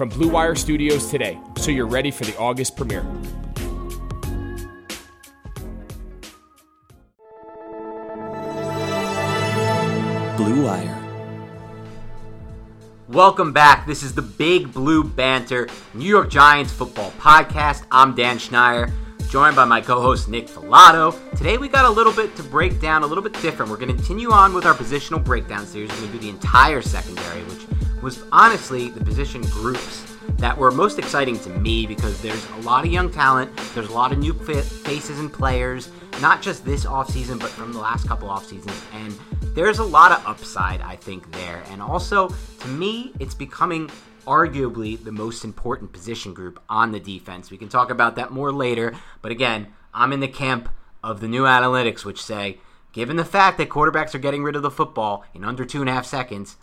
from Blue Wire Studios today so you're ready for the August premiere. Blue Wire. Welcome back. This is the Big Blue Banter New York Giants football podcast. I'm Dan Schneider, joined by my co host Nick Falato. Today we got a little bit to break down, a little bit different. We're going to continue on with our positional breakdown series. We're going to do the entire secondary, which was honestly the position groups that were most exciting to me because there's a lot of young talent, there's a lot of new faces and players, not just this offseason, but from the last couple off seasons. And there's a lot of upside, I think, there. And also, to me, it's becoming arguably the most important position group on the defense. We can talk about that more later. But again, I'm in the camp of the new analytics, which say, given the fact that quarterbacks are getting rid of the football in under two and a half seconds,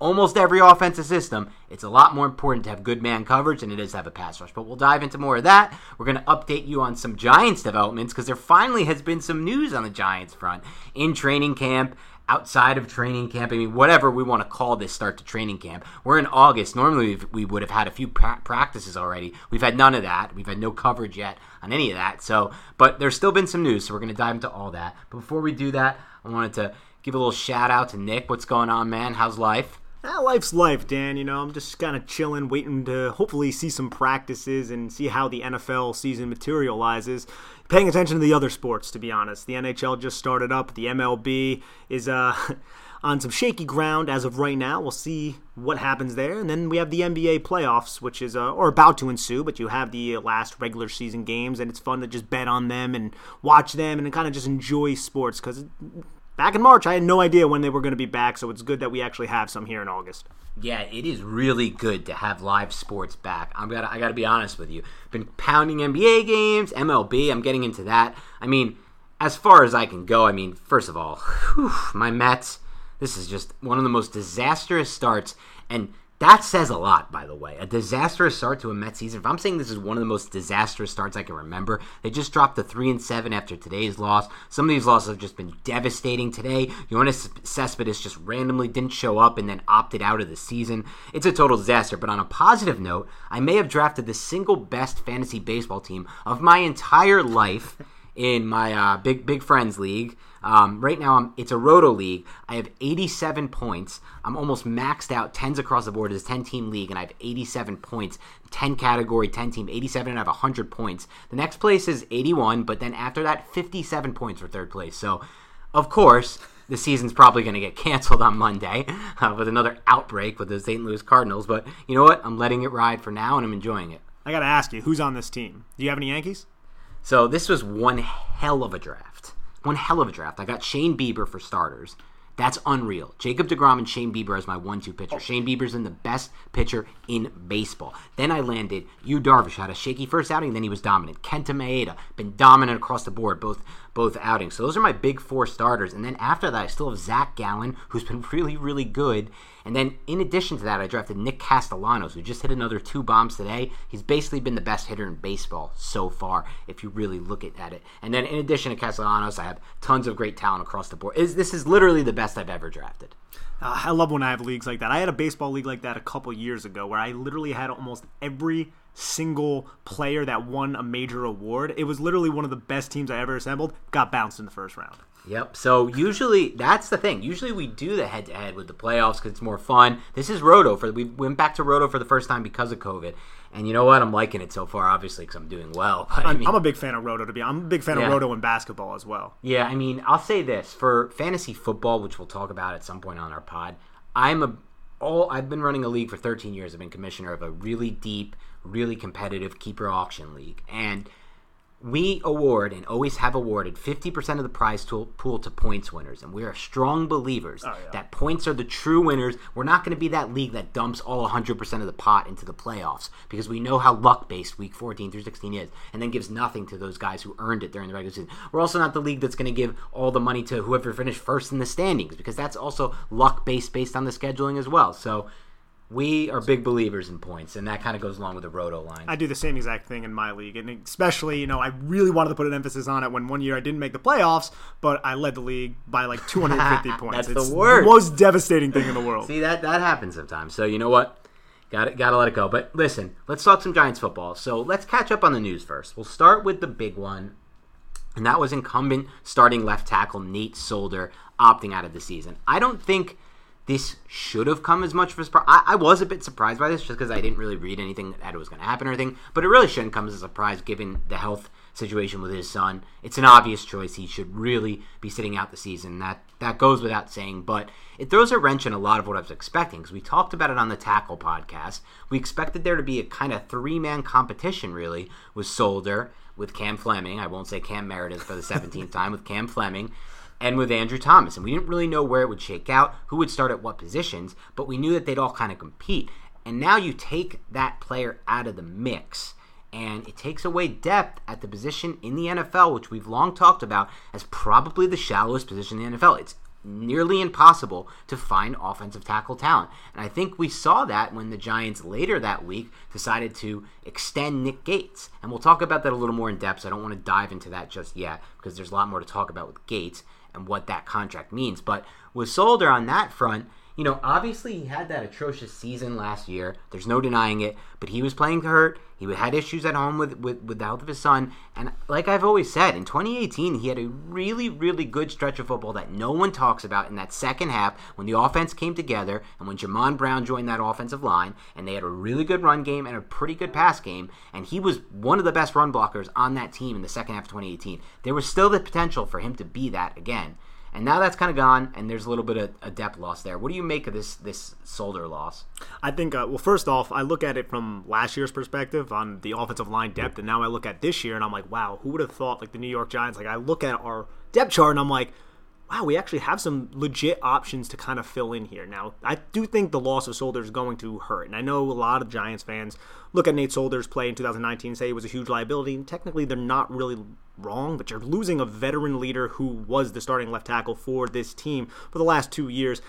almost every offensive system, it's a lot more important to have good man coverage than it is to have a pass rush. But we'll dive into more of that. We're going to update you on some Giants developments because there finally has been some news on the Giants front in training camp outside of training camp. I mean, whatever we want to call this start to training camp. We're in August. Normally, we would have had a few pra- practices already. We've had none of that. We've had no coverage yet on any of that. So, but there's still been some news, so we're going to dive into all that. But before we do that, I wanted to give a little shout out to Nick. What's going on, man? How's life? Ah, life's life, Dan. You know, I'm just kind of chilling, waiting to hopefully see some practices and see how the NFL season materializes. Paying attention to the other sports, to be honest. The NHL just started up. The MLB is uh, on some shaky ground as of right now. We'll see what happens there. And then we have the NBA playoffs, which is uh, or about to ensue. But you have the last regular season games, and it's fun to just bet on them and watch them and kind of just enjoy sports because back in March, I had no idea when they were going to be back, so it's good that we actually have some here in August. Yeah, it is really good to have live sports back. I'm got I got to be honest with you. Been pounding NBA games, MLB. I'm getting into that. I mean, as far as I can go. I mean, first of all, whew, my Mets. This is just one of the most disastrous starts, and that says a lot, by the way. A disastrous start to a Mets season. If I'm saying this is one of the most disastrous starts I can remember, they just dropped to three and seven after today's loss. Some of these losses have just been devastating today. Yoenis Cespedes just randomly didn't show up and then opted out of the season. It's a total disaster. But on a positive note, I may have drafted the single best fantasy baseball team of my entire life in my uh, big big friends league. Um, right now, I'm, it's a roto league. I have 87 points. I'm almost maxed out. Tens across the board. is a 10 team league, and I have 87 points. 10 category, 10 team, 87, and I have 100 points. The next place is 81, but then after that, 57 points for third place. So, of course, the season's probably going to get canceled on Monday uh, with another outbreak with the St. Louis Cardinals. But you know what? I'm letting it ride for now, and I'm enjoying it. I got to ask you, who's on this team? Do you have any Yankees? So this was one hell of a draft. One hell of a draft. I got Shane Bieber for starters. That's unreal. Jacob DeGrom and Shane Bieber as my one-two pitcher. Oh. Shane Bieber's in the best pitcher in baseball. Then I landed Yu Darvish had a shaky first outing, then he was dominant. Kenta Maeda been dominant across the board, both both outings. So those are my big four starters. And then after that, I still have Zach Gallen, who's been really really good. And then in addition to that, I drafted Nick Castellanos, who just hit another two bombs today. He's basically been the best hitter in baseball so far, if you really look at it. And then in addition to Castellanos, I have tons of great talent across the board. This is literally the best I've ever drafted. Uh, I love when I have leagues like that. I had a baseball league like that a couple years ago where I literally had almost every single player that won a major award. It was literally one of the best teams I ever assembled. Got bounced in the first round. Yep. So usually that's the thing. Usually we do the head to head with the playoffs because it's more fun. This is Roto for we went back to Roto for the first time because of COVID, and you know what? I'm liking it so far. Obviously, because I'm doing well. But, I'm, I am a big fan of Roto. To be, I'm a big fan yeah. of Roto in basketball as well. Yeah. I mean, I'll say this for fantasy football, which we'll talk about at some point on our pod. I'm a all. I've been running a league for 13 years. I've been commissioner of a really deep, really competitive keeper auction league, and we award and always have awarded 50% of the prize pool to points winners. And we are strong believers oh, yeah. that points are the true winners. We're not going to be that league that dumps all 100% of the pot into the playoffs because we know how luck based week 14 through 16 is and then gives nothing to those guys who earned it during the regular season. We're also not the league that's going to give all the money to whoever finished first in the standings because that's also luck based based on the scheduling as well. So we are big believers in points, and that kind of goes along with the roto line. I do the same exact thing in my league, and especially, you know, I really wanted to put an emphasis on it when one year I didn't make the playoffs, but I led the league by like 250 points. That's it's the worst, the most devastating thing in the world. See that that happens sometimes. So you know what? Got it. Got to let it go. But listen, let's talk some Giants football. So let's catch up on the news first. We'll start with the big one, and that was incumbent starting left tackle Nate Solder opting out of the season. I don't think this should have come as much of a surprise. I, I was a bit surprised by this just because I didn't really read anything that it was going to happen or anything, but it really shouldn't come as a surprise given the health situation with his son. It's an obvious choice. He should really be sitting out the season. That that goes without saying, but it throws a wrench in a lot of what I was expecting because we talked about it on the Tackle podcast. We expected there to be a kind of three man competition, really, with Solder, with Cam Fleming. I won't say Cam Meredith for the 17th time, with Cam Fleming and with Andrew Thomas. And we didn't really know where it would shake out, who would start at what positions, but we knew that they'd all kind of compete. And now you take that player out of the mix, and it takes away depth at the position in the NFL, which we've long talked about as probably the shallowest position in the NFL. It's nearly impossible to find offensive tackle talent. And I think we saw that when the Giants later that week decided to extend Nick Gates. And we'll talk about that a little more in depth. So I don't want to dive into that just yet because there's a lot more to talk about with Gates and what that contract means. But with Solder on that front, you know, obviously he had that atrocious season last year. There's no denying it. But he was playing hurt. He had issues at home with, with, with the health of his son. And like I've always said, in 2018, he had a really, really good stretch of football that no one talks about in that second half when the offense came together and when Jamon Brown joined that offensive line. And they had a really good run game and a pretty good pass game. And he was one of the best run blockers on that team in the second half of 2018. There was still the potential for him to be that again. And now that's kind of gone, and there's a little bit of a depth loss there. What do you make of this this Solder loss? I think, uh, well, first off, I look at it from last year's perspective on the offensive line depth, and now I look at this year, and I'm like, wow, who would have thought, like the New York Giants? Like I look at our depth chart, and I'm like, wow, we actually have some legit options to kind of fill in here. Now, I do think the loss of Solder is going to hurt. And I know a lot of Giants fans look at Nate Solder's play in 2019 and say he was a huge liability. And technically, they're not really wrong, but you're losing a veteran leader who was the starting left tackle for this team for the last two years.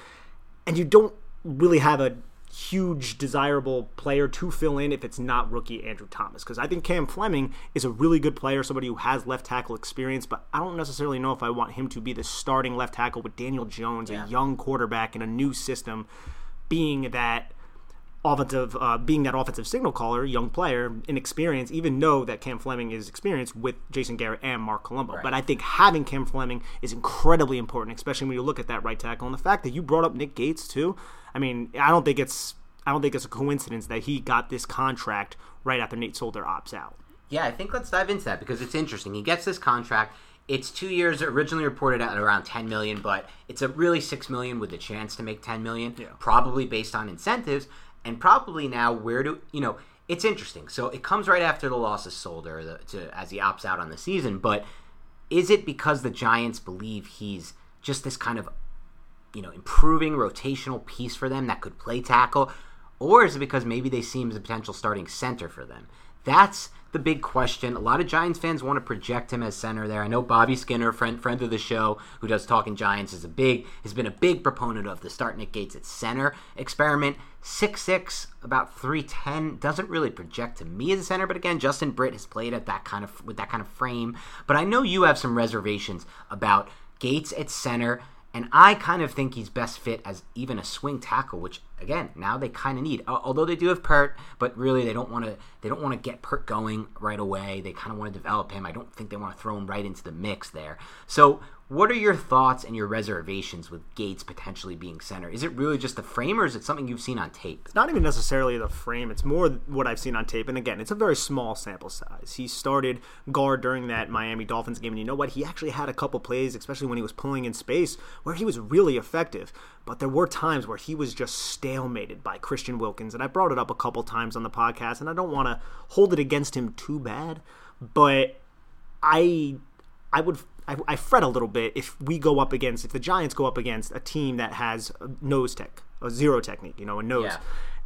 And you don't really have a huge desirable player to fill in if it's not rookie Andrew Thomas. Because I think Cam Fleming is a really good player, somebody who has left tackle experience, but I don't necessarily know if I want him to be the starting left tackle with Daniel Jones, yeah. a young quarterback in a new system, being that offensive, uh, being that offensive signal caller, young player, inexperienced, even know that Cam Fleming is experienced with Jason Garrett and Marc Colombo. Right. But I think having Cam Fleming is incredibly important, especially when you look at that right tackle and the fact that you brought up Nick Gates too. I mean, I don't think it's I don't think it's a coincidence that he got this contract right after Nate Solder opts out. Yeah, I think let's dive into that because it's interesting. He gets this contract. It's two years, originally reported at around 10 million, but it's a really 6 million with a chance to make 10 million, Yeah. probably based on incentives, and probably now where do you know? It's interesting. So it comes right after the loss of Solder the, to, as he opts out on the season, but is it because the Giants believe he's just this kind of you know, improving rotational piece for them that could play tackle? Or is it because maybe they see him as a potential starting center for them? That's the big question. A lot of Giants fans want to project him as center there. I know Bobby Skinner, friend friend of the show, who does Talking Giants, is a big has been a big proponent of the start Nick Gates at center experiment. Six six, about three ten, doesn't really project to me as a center. But again, Justin Britt has played at that kind of with that kind of frame. But I know you have some reservations about Gates at center. And I kind of think he's best fit as even a swing tackle, which again now they kind of need. Although they do have Peart, but really they don't want to. They don't want to get Peart going right away. They kind of want to develop him. I don't think they want to throw him right into the mix there. So, what are your thoughts and your reservations with Gates potentially being center? Is it really just the frame, or is it something you've seen on tape? It's not even necessarily the frame. It's more what I've seen on tape. And again, it's a very small sample size. He started guard during that Miami Dolphins game, and you know what? He actually had a couple plays, especially when he was pulling in space, where he was really effective. But there were times where he was just stalemated by Christian Wilkins, and I brought it up a couple times on the podcast, and I don't want to hold it against him too bad, but I I would I, I fret a little bit if we go up against if the Giants go up against a team that has a nose tech, a zero technique, you know, a nose, Yeah.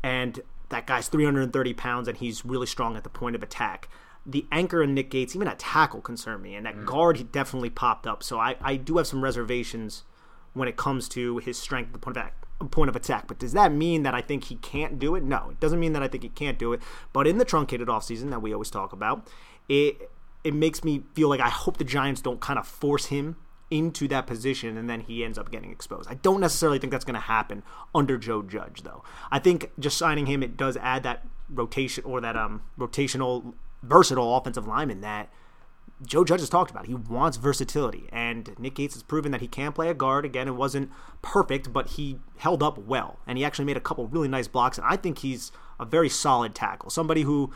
and that guy's 330 pounds and he's really strong at the point of attack. The anchor and Nick Gates, even at tackle, concern me, and that mm. guard he definitely popped up. So I, I do have some reservations when it comes to his strength at the point of attack. Point of attack, but does that mean that I think he can't do it? No, it doesn't mean that I think he can't do it. But in the truncated offseason that we always talk about, it it makes me feel like I hope the Giants don't kind of force him into that position and then he ends up getting exposed. I don't necessarily think that's going to happen under Joe Judge though. I think just signing him it does add that rotation or that um rotational versatile offensive lineman that Joe Judge has talked about. He wants versatility, and Nick Gates has proven that he can play a guard. Again, it wasn't perfect, but he held up well, and he actually made a couple really nice blocks. And I think he's a very solid tackle. Somebody who,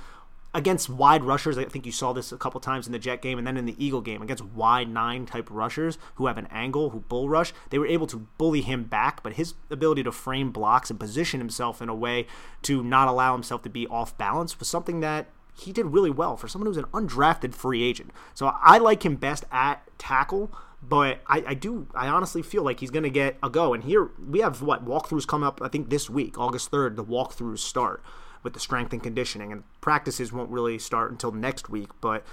against wide rushers, I think you saw this a couple times in the Jet game and then in the Eagle game against wide nine type rushers who have an angle, who bull rush. They were able to bully him back, but his ability to frame blocks and position himself in a way to not allow himself to be off balance was something that he did really well for someone who's an undrafted free agent. So I like him best at tackle, but I, I do I honestly feel like he's gonna get a go. And here we have what walkthroughs come up I think this week, August third, the walkthroughs start with the strength and conditioning, and practices won't really start until next week. But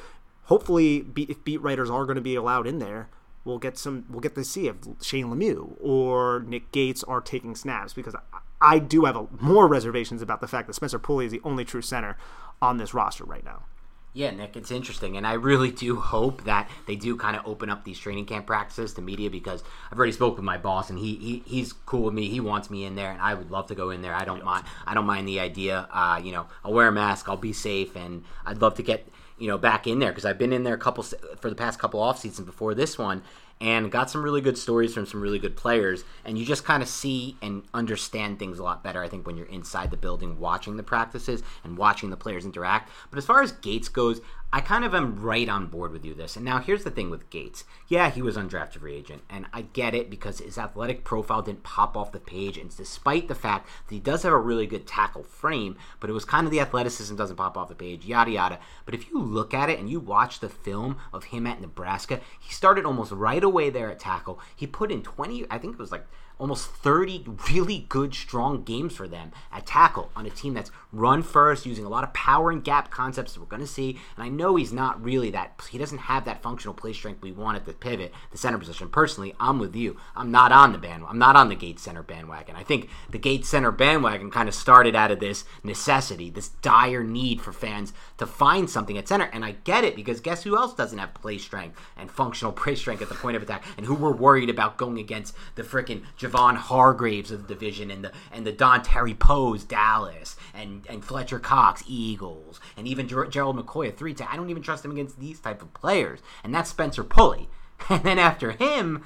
hopefully, if beat writers are going to be allowed in there, we'll get some. We'll get to see if Shane Lemieux or Nick Gates are taking snaps because I, I do have a, more reservations about the fact that Spencer Pulley is the only true center on this roster right now. Yeah, Nick, it's interesting, and I really do hope that they do kind of open up these training camp practices to media because I've already spoke with my boss, and he, he he's cool with me. He wants me in there, and I would love to go in there. I don't mind. I don't mind the idea. Uh, you know, I'll wear a mask. I'll be safe, and I'd love to get you know back in there because I've been in there a couple for the past couple off seasons before this one, and got some really good stories from some really good players. And you just kind of see and understand things a lot better, I think, when you're inside the building watching the practices and watching the players interact. But as far as Gates goes, I kind of am right on board with you this. And now here's the thing with Gates. Yeah, he was undrafted free agent, and I get it because his athletic profile didn't pop off the page, and despite the fact that he does have a really good tackle frame, but it was kind of the athleticism doesn't pop off the page, yada yada. But if you look at it and you watch the film of him at Nebraska, he started almost right away there at tackle. He put in 20, I think it was like almost 30 really good, strong games for them at tackle on a team that's run first, using a lot of power and gap concepts that we're going to see. And I know he's not really that, he doesn't have that functional play strength we want at the pivot, the center position. Personally, I'm with you. I'm not on the bandwagon. I'm not on the gate center bandwagon. I think the gate center bandwagon kind of started out of this necessity, this dire need for fans to find something at center. And I get it because guess who else doesn't have play strength and functional play strength at the point of attack and who we're worried about going against the frickin' Javon Hargraves of the division and the and the Dontari Poes Dallas and and Fletcher Cox Eagles and even Ger- Gerald McCoy a three. I don't even trust him against these type of players. And that's Spencer Pulley. And then after him,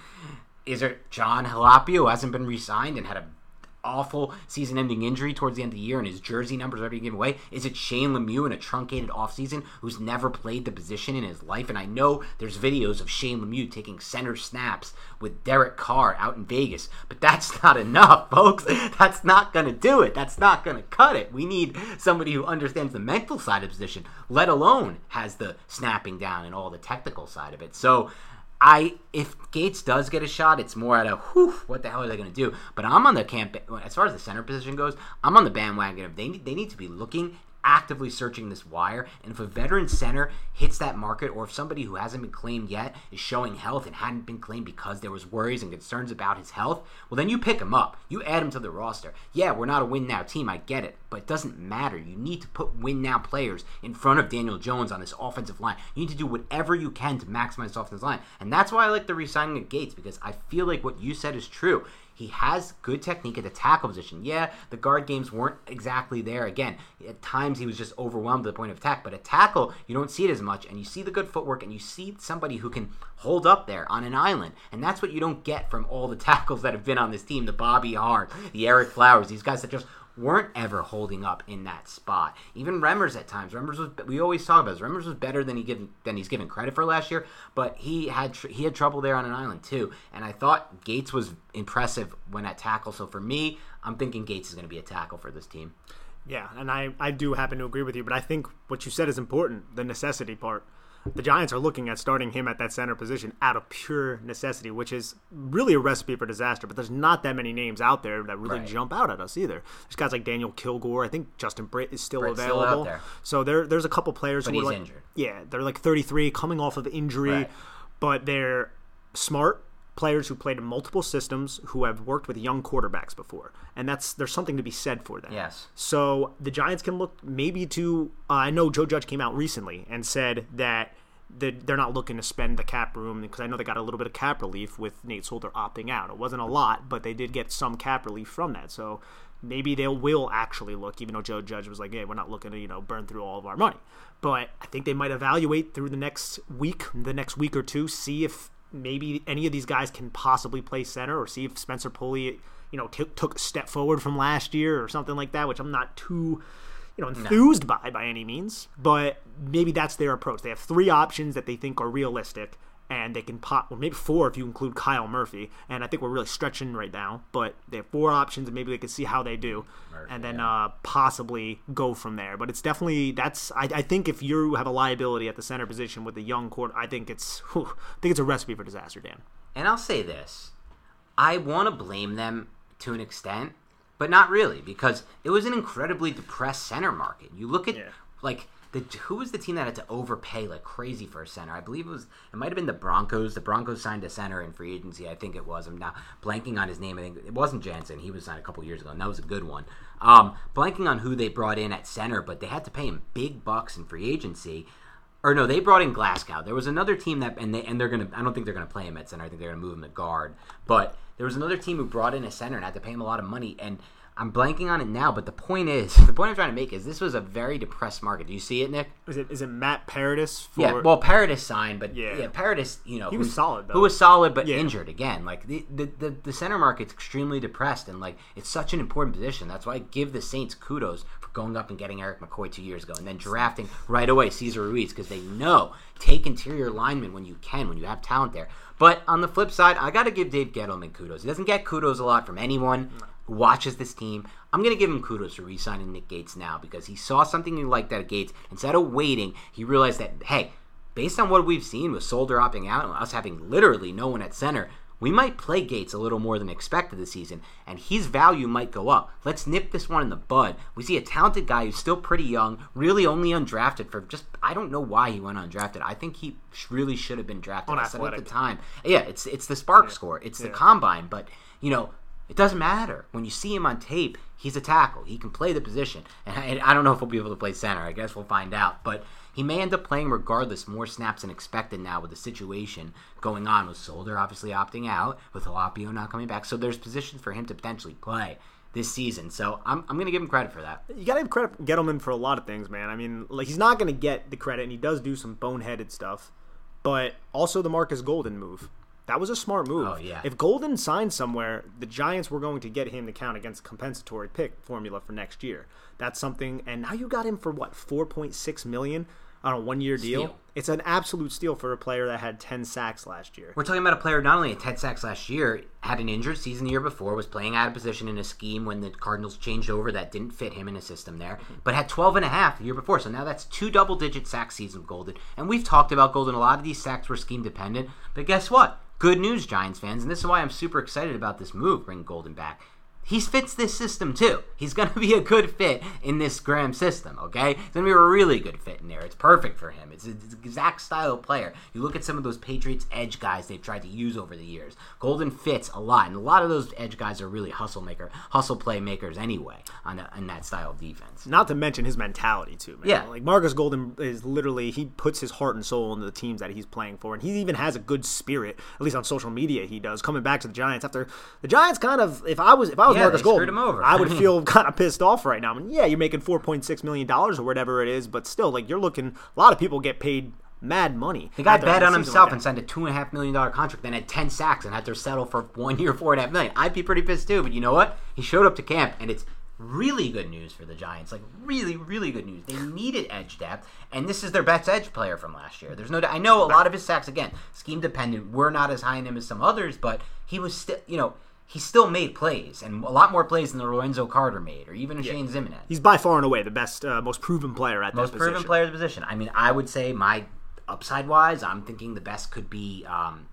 is it Jon Halapio who hasn't been re-signed and had a awful season-ending injury towards the end of the year and his jersey numbers are already given away? Is it Shane Lemieux in a truncated offseason who's never played the position in his life? And I know there's videos of Shane Lemieux taking center snaps with Derek Carr out in Vegas, but that's not enough, folks. That's not going to do it. That's not going to cut it. We need somebody who understands the mental side of the position, let alone has the snapping down and all the technical side of it. So I if Gates does get a shot, it's more at a whew, what the hell are they going to do? But I'm on the camp as far as the center position goes. I'm on the bandwagon of they they need to be looking actively searching this wire. And if a veteran center hits that market, or if somebody who hasn't been claimed yet is showing health and hadn't been claimed because there was worries and concerns about his health, well, then you pick him up. You add him to the roster. Yeah, we're not a win now team. I get it, but it doesn't matter. You need to put win now players in front of Daniel Jones on this offensive line. You need to do whatever you can to maximize offensive line, and that's why I like the resigning of Gates because I feel like what you said is true. He has good technique at the tackle position. Yeah, the guard games weren't exactly there. Again, at times he was just overwhelmed to the point of attack. But at tackle, you don't see it as much, and you see the good footwork, and you see somebody who can hold up there on an island. And that's what you don't get from all the tackles that have been on this team the Bobby Hart, the Ereck Flowers, these guys that just weren't ever holding up in that spot. Even Remmers at times. Remmers was we always talk about this. Remmers was better than he given than he's given credit for last year, but he had tr- he had trouble there on an island too. And I thought Gates was impressive when at tackle. So for me, I'm thinking Gates is going to be a tackle for this team. Yeah, and I, I do happen to agree with you, but I think what you said is important the necessity part. The Giants are looking at starting him at that center position out of pure necessity, which is really a recipe for disaster. But there's not that many names out there that really Right. jump out at us either. There's guys like Daniel Kilgore. I think Justin Britt is still Britt's still available. out there. So there, there's a couple players But who are like, injured. yeah, they're like 33, coming off of injury, Right. but they're smart players who played in multiple systems who have worked with young quarterbacks before, and that's there's something to be said for that. Yes. So the Giants can look maybe to. Uh, I know Joe Judge came out recently and said that the, they're not looking to spend the cap room because I know they got a little bit of cap relief with Nate Solder opting out. It wasn't a lot, but they did get some cap relief from that. So maybe they will actually look, even though Joe Judge was like, "Hey, we're not looking to you know burn through all of our money." But I think they might evaluate through the next week, the next week or two, see if maybe any of these guys can possibly play center, or see if Spencer Pulley, you know, t- took a step forward from last year or something like that. Which I'm not too you know enthused by by any means, but maybe that's their approach. They have three options that they think are realistic, and they can pop, well, maybe four if you include Kyle Murphy. And I think we're really stretching right now, but they have four options, and maybe they can see how they do, and then uh, possibly go from there. But it's definitely that's I, I think if you have a liability at the center position with a young court, I think it's whew, I think it's a recipe for disaster, Dan. And I'll say this I want to blame them to an extent, but not really, because it was an incredibly depressed center market. You look at, Yeah. like, the, who was the team that had to overpay like crazy for a center? I believe it was it might have been the Broncos. The Broncos signed a center in free agency. I think it was. I'm now blanking on his name. I think it wasn't Jansen. He was signed a couple years ago, and that was a good one. Um, blanking on who they brought in at center, but they had to pay him big bucks in free agency. Or no, they brought in Glasgow. There was another team that, and they and they're gonna. I don't think they're gonna play him at center. I think they're gonna move him to guard. But there was another team who brought in a center and had to pay him a lot of money. And I'm blanking on it now. But the point is, the point I'm trying to make is this was a very depressed market. Do you see it, Nick? Is it is it Matt Paradis? For, Yeah, well, Paradis signed, but yeah, Yeah. Paradis, you know, He was solid, though. Who was solid, but Yeah. injured again. Like the, the the the center market's extremely depressed, and like it's such an important position. That's why I give the Saints kudos for going up and getting Erik McCoy two years ago, and then drafting right away Cesar Ruiz because they know take interior linemen when you can, when you have talent there. But on the flip side, I got to give Dave Gettleman kudos. He doesn't get kudos a lot from anyone who watches this team. I'm going to give him kudos for re-signing Nick Gates now because he saw something he liked out of Gates. Instead of waiting, he realized that hey, based on what we've seen with Solder opting out and us having literally no one at center, we might play Gates a little more than expected this season, and his value might go up. Let's nip this one in the bud. We see a talented guy who's still pretty young, really only undrafted for just I don't know why he went undrafted. I think he really should have been drafted. I said at the time, yeah, it's it's the SPARQ score, it's the combine, but you know. It doesn't matter. When you see him on tape, he's a tackle. He can play the position. And I, I don't know if he'll be able to play center. I guess we'll find out. But he may end up playing regardless more snaps than expected now with the situation going on with Solder obviously opting out, with Halapio not coming back. So there's positions for him to potentially play this season. So I'm, I'm going to give him credit for that. You got to give credit Gettleman for a lot of things, man. I mean, like he's not going to get the credit, and he does do some boneheaded stuff, but also the Markus Golden move. That was a smart move. Oh, yeah. If Golden signed somewhere, the Giants were going to get him to count against compensatory pick formula for next year. That's something. And now you got him for what, four point six million on a one year deal? Steal. It's an absolute steal for a player that had ten sacks last year. We're talking about a player not only had 10 sacks last year, had an injured season the year before, was playing out of position in a scheme when the Cardinals changed over that didn't fit him in a system there, mm-hmm. but had 12 and a half the year before. So now that's two double digit sack season of Golden. And we've talked about Golden. A lot of these sacks were scheme dependent, but guess what? Good news, Giants fans, and this is why I'm super excited about this move, bringing Golden back. He fits this system too. He's going to be a good fit in this Graham system, okay? He's going to be a really good fit in there. It's perfect for him. It's, it's the exact style of player. You look at some of those Patriots edge guys they've tried to use over the years. Golden fits a lot, and a lot of those edge guys are really hustle maker, hustle play makers anyway on, the, on that style of defense. Not to mention his mentality too, man. Yeah. Like Markus Golden is literally he puts his heart and soul into the teams that he's playing for, and he even has a good spirit. At least on social media, he does. Coming back to the Giants after the Giants kind of, if I was if I was Yeah, Markus they Golden, screwed him over. I would feel kind of pissed off right now. I mean, yeah, you're making four point six million dollars or whatever it is, but still, like you're looking. A lot of people get paid mad money. The guy bet on himself like and signed a two and a half million dollar contract, then had ten sacks and had to settle for one year, four and a half million. I'd be pretty pissed too. But you know what? He showed up to camp, and it's really good news for the Giants. Like really, really good news. They needed edge depth, and this is their best edge player from last year. There's no. doubt- I know a lot of his sacks again scheme dependent. We're not as high in him as some others, but he was still, you know. He still made plays, and a lot more plays than the Lorenzo Carter made, or even a Shane Zimmerman. He's by far and away the best, uh, most proven player at most that proven player of the position. I mean, I would say my upside wise, I'm thinking the best could be. Um,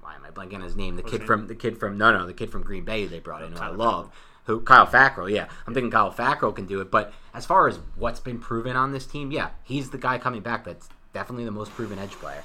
why am I blanking on his name? The kid from the kid from no no the kid from Green Bay they brought in who I love. Who Kyle Fackrell? Yeah, I'm thinking Kyle Fackrell can do it. But as far as what's been proven on this team, yeah, he's the guy coming back. That's definitely the most proven edge player.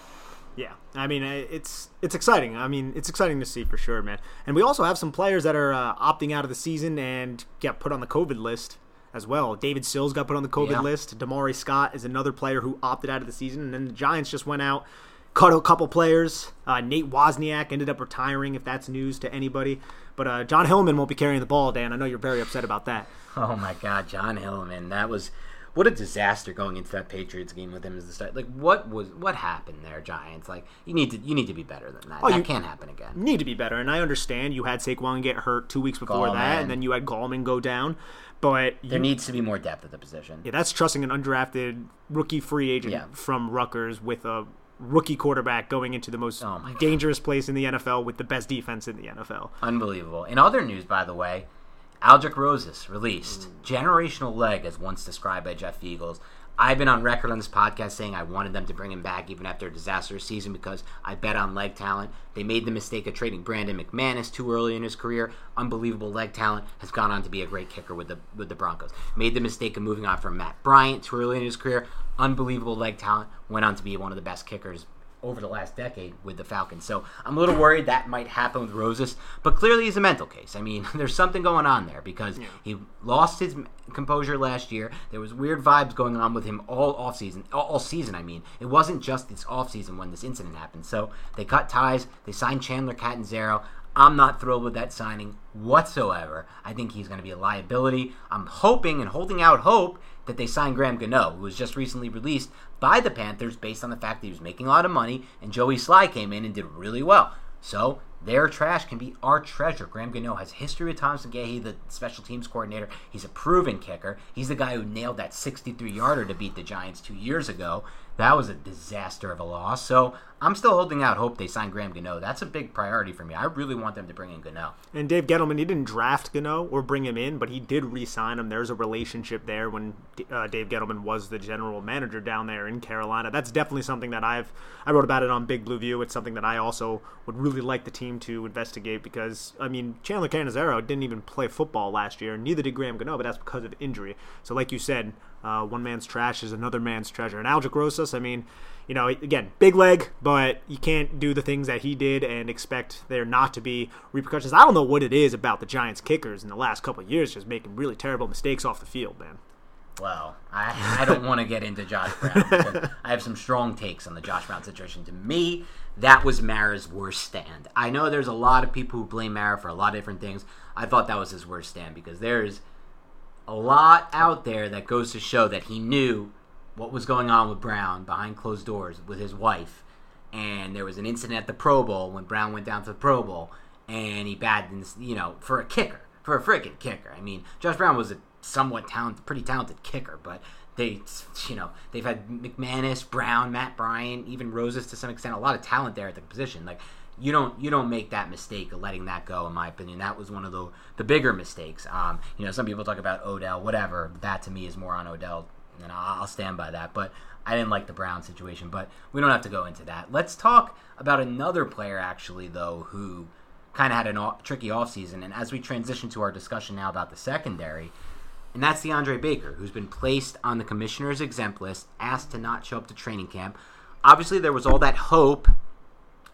Yeah, I mean it's it's exciting. I mean it's exciting to see for sure, man. And we also have some players that are uh, opting out of the season and get put on the COVID list as well. David Sills got put on the COVID Yeah. list. Da'Mari Scott is another player who opted out of the season, and then the Giants just went out, cut a couple players. Uh, Nate Wozniak ended up retiring, if that's news to anybody. But uh, Jon Hilliman won't be carrying the ball, Dan. I know you're very upset about that. Oh my God, Jon Hilliman, that was what a disaster going into that Patriots game with him as the start. Like, what was what happened there, Giants? Like, you need to you need to be better than that. Oh, that you- can't happen again. need to be better. And I understand you had Saquon get hurt two weeks before that, and then you had Gallman go down. But There needs to be more depth at the position. yeah, that's trusting an undrafted rookie free agent Yeah. from Rutgers with a rookie quarterback going into the most Oh dangerous place in the NFL with the best defense in the NFL. Unbelievable. In other news, by the way, Aldrick Rosas released mm. generational leg as once described by Jeff Eagles. I've been on record on this podcast saying I wanted them to bring him back even after a disastrous season because I bet on leg talent. They made the mistake of trading Brandon McManus too early in his career. Unbelievable leg talent has gone on to be a great kicker with the with the Broncos. Made the mistake of moving on from Matt Bryant too early in his career. Unbelievable leg talent. Went on to be one of the best kickers over the last decade with the Falcons. So I'm a little worried that might happen with Rosas, but clearly he's a mental case. I mean, there's something going on there because he lost his composure last year. There was weird vibes going on with him all offseason, all, all season, I mean. It wasn't just this offseason when this incident happened. So they cut ties, they signed Chandler Catanzaro. I'm not thrilled with that signing whatsoever. I think he's going to be a liability. I'm hoping and holding out hope that they signed Graham Gano, who was just recently released by the Panthers based on the fact that he was making a lot of money, and Joey Slye came in and did really well. So their trash can be our treasure. Graham Gano has history with Thomas McGaughey, the special teams coordinator. He's a proven kicker. He's the guy who nailed that 63-yarder to beat the Giants two years ago. That was a disaster of a loss. So I'm still holding out hope they sign Graham Gano. That's a big priority for me. I really want them to bring in Gano. And Dave Gettleman, he didn't draft Gano or bring him in, but he did re-sign him. There's a relationship there when uh, Dave Gettleman was the general manager down there in Carolina. That's definitely something that I've I wrote about it on Big Blue View. It's something that I also would really like the team to investigate because I mean Chandler Catanzaro didn't even play football last year, neither did Graham Gano, but that's because of injury. So like you said, uh, one man's trash is another man's treasure. And Aldrick Rosas, I mean, you know, again, big leg, but you can't do the things that he did and expect there not to be repercussions. I don't know what it is about the Giants kickers in the last couple of years just making really terrible mistakes off the field, man. Well, I, I don't want to get into Josh Brown I have some strong takes on the Josh Brown situation. To me, that was Mara's worst stand. I know there's a lot of people who blame Mara for a lot of different things. I thought that was his worst stand because there's a lot out there that goes to show that he knew what was going on with Brown behind closed doors with his wife. And there was an incident at the Pro Bowl when Brown went down to the Pro Bowl and he batted, you know, for a kicker, for a freaking kicker. I mean, Josh Brown was a somewhat talented, pretty talented kicker, but they, you know, they've had McManus, Brown, Matt Bryant, even Rosas to some extent, a lot of talent there at the position. Like you don't you don't make that mistake of letting that go. In my opinion, that was one of the the bigger mistakes. Um, you know, some people talk about Odell, whatever. That to me is more on Odell, and I'll stand by that. But I didn't like the Brown situation, but we don't have to go into that. Let's talk about another player actually, though, who kind of had a off, tricky offseason. And as we transition to our discussion now about the secondary, and that's DeAndre Baker, who's been placed on the commissioner's exempt list, asked to not show up to training camp. Obviously, there was all that hope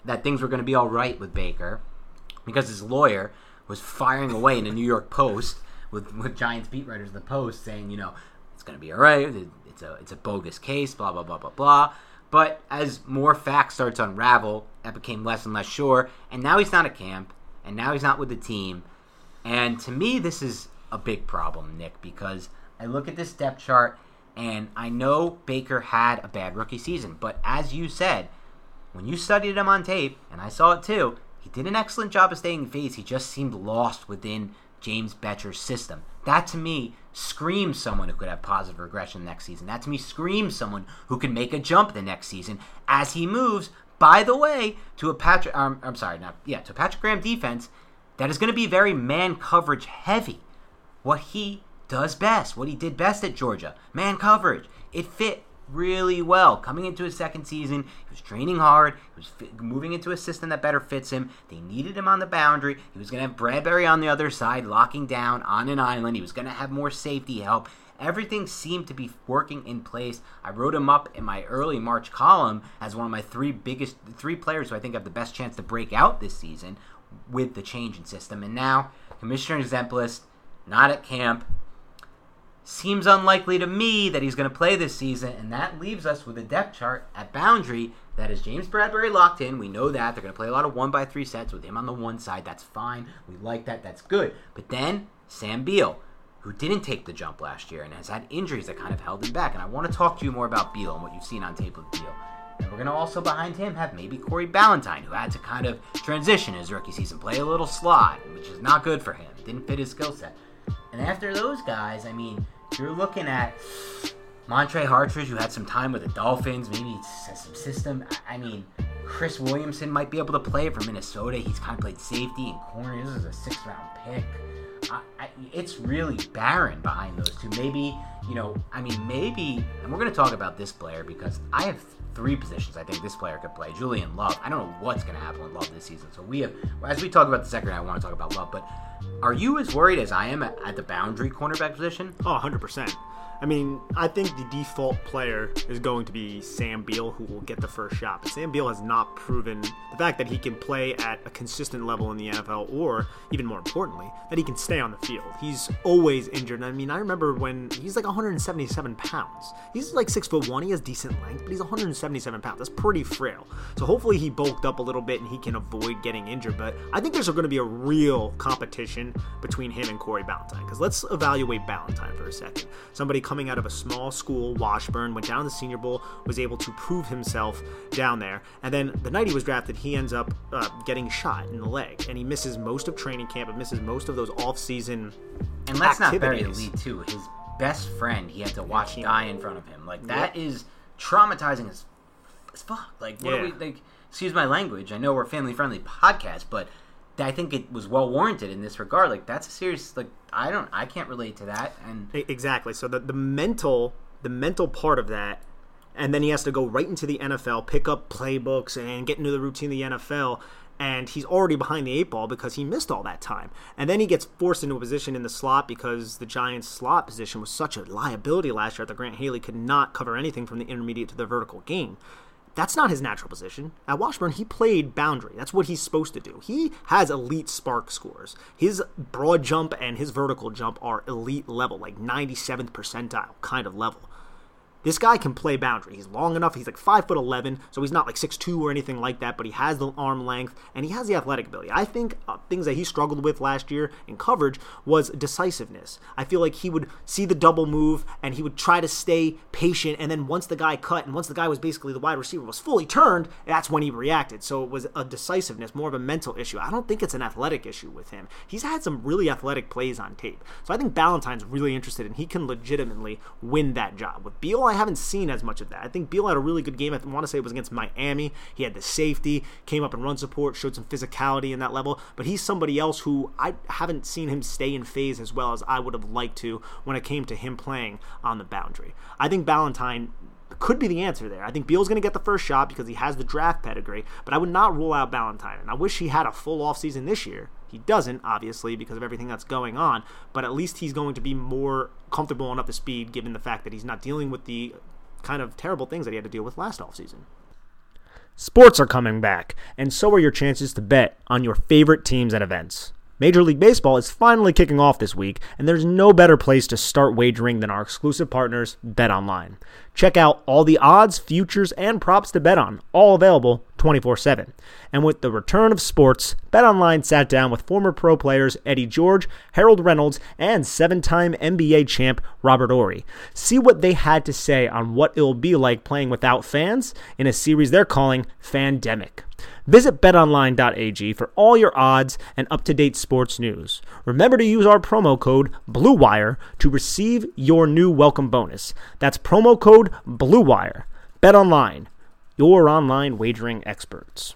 that things were going to be all right with Baker because his lawyer was firing away in the New York Post with, with Giants beat writers, the Post, saying, you know, going to be all right. It's a it's a bogus case. Blah blah blah blah blah. But as more facts start to unravel, that became less and less sure. And now he's not at camp, and now he's not with the team. And to me, this is a big problem, Nick, because I look at this depth chart and I know Baker had a bad rookie season, but as you said, when you studied him on tape, and I saw it too, he did an excellent job of staying in phase. He just seemed lost within James Bettcher's system. That to me screams someone who could have positive regression next season. That to me screams someone who can make a jump the next season as he moves, by the way, to a Patrick um, I'm sorry, not yeah, to a Patrick Graham defense that is going to be very man coverage heavy what he does best, what he did best at Georgia man coverage. It fit really well. Coming into his second season, he was training hard. He was moving into a system that better fits him. They needed him on the boundary. He was going to have Bradberry on the other side, locking down on an island. He was going to have more safety help. Everything seemed to be working in place. I wrote him up in my early March column as one of my three biggest, three players who I think have the best chance to break out this season with the change in system. And now, Commissioner Exempt list not at camp. Seems unlikely to me that he's going to play this season, and that leaves us with a depth chart at boundary that is James Bradberry locked in. We know that. They're going to play a lot of one by three sets with him on the one side. That's fine. We like that. That's good. But then Sam Beal, who didn't take the jump last year and has had injuries that kind of held him back. And I want to talk to you more about Beal and what you've seen on tape with Beal. And we're going to also behind him have maybe Corey Ballentine, who had to kind of transition his rookie season, play a little slot, which is not good for him. Didn't fit his skill set. And after those guys, I mean, you're looking at Montre Hartage, who had some time with the Dolphins, maybe some system. I mean, Chris Williamson might be able to play for Minnesota. He's kind of played safety and corner. This is a six round pick. I, I, it's really barren behind those two. Maybe, you know, I mean, maybe, and we're going to talk about this player because I have three positions I think this player could play. Julian Love. I don't know what's going to happen with Love this season. So we have, as we talk about the second, I want to talk about Love. But are you as worried as I am at, at the boundary cornerback position? Oh, 100%. I mean, I think the default player is going to be Sam Beal, who will get the first shot. But Sam Beal has not proven the fact that he can play at a consistent level in the NFL, or even more importantly, that he can stay on the field. He's always injured. I mean, I remember when he's like 177 pounds. He's like six foot one. He has decent length, but he's 177 pounds. That's pretty frail. So hopefully he bulked up a little bit and he can avoid getting injured. But I think there's going to be a real competition between him and Corey Ballentine. Because let's evaluate Ballentine for a second. Somebody coming out of a small school, Washburn, went down to the Senior Bowl, was able to prove himself down there. And then the night he was drafted, he ends up uh, getting shot in the leg, and he misses most of training camp and misses most of those off-season. And let's activities. not bury the lead too. His best friend, he had to watch die in front of him. Like that is traumatizing as, as fuck. Like what yeah. are we like? Excuse my language. I know we're family friendly podcast, but I think it was well warranted in this regard. Like that's a serious like I don't I can't relate to that and exactly. So the the mental the mental part of that and then he has to go right into the NFL, pick up playbooks and get into the routine of the NFL. and he's already behind the eight ball because he missed all that time. And then he gets forced into a position in the slot because the Giants' slot position was such a liability last year that Grant Haley could not cover anything from the intermediate to the vertical game. That's not his natural position. At Washburn, he played boundary. That's what he's supposed to do. He has elite SPARQ scores. His broad jump and his vertical jump are elite level, like 97th percentile kind of level. This guy can play boundary. He's long enough. He's like five foot eleven, so he's not like six two or anything like that. But he has the arm length and he has the athletic ability. I think uh, things that he struggled with last year in coverage was decisiveness. I feel like he would see the double move and he would try to stay patient. And then once the guy cut and once the guy was basically the wide receiver was fully turned, that's when he reacted. So it was a decisiveness, more of a mental issue. I don't think it's an athletic issue with him. He's had some really athletic plays on tape. So I think Ballentine's really interested and he can legitimately win that job. With Beal, I haven't seen as much of that. I think Beal had a really good game. I want to say it was against Miami. He had the safety, came up and run support, showed some physicality in that level. But he's somebody else who I haven't seen him stay in phase as well as I would have liked to when it came to him playing on the boundary. I think Ballentine could be the answer there. I think Beal's going to get the first shot because he has the draft pedigree, but I would not rule out Ballentine. And I wish he had a full offseason this year. He doesn't, obviously, because of everything that's going on, but at least he's going to be more comfortable and up to speed given the fact that he's not dealing with the kind of terrible things that he had to deal with last offseason. Sports are coming back, and so are your chances to bet on your favorite teams and events. Major League Baseball is finally kicking off this week, and there's no better place to start wagering than our exclusive partners, BetOnline. Check out all the odds, futures, and props to bet on, all available 24 7. And with the return of sports, BetOnline sat down with former pro players Eddie George, Harold Reynolds, and seven time NBA champ Robert Horry. See what they had to say on what it'll be like playing without fans in a series they're calling Fandemic. Visit betonline.ag for all your odds and up to date sports news. Remember to use our promo code BLUEWIRE to receive your new welcome bonus. That's promo code BLUEWIRE. BetOnline, your online wagering experts.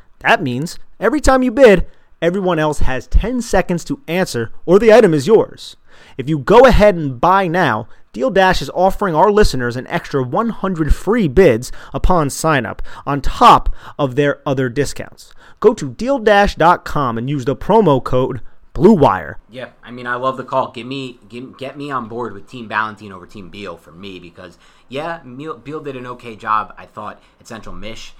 That means every time you bid, everyone else has 10 seconds to answer or the item is yours. If you go ahead and buy now, Deal Dash is offering our listeners an extra 100 free bids upon sign up on top of their other discounts. Go to dealdash.com and use the promo code Blue Wire. Yeah, I mean, I love the call. Get me, get, get me on board with Team Ballentine over Team Beal for me because yeah, Beal did an okay job. I thought at Central Mich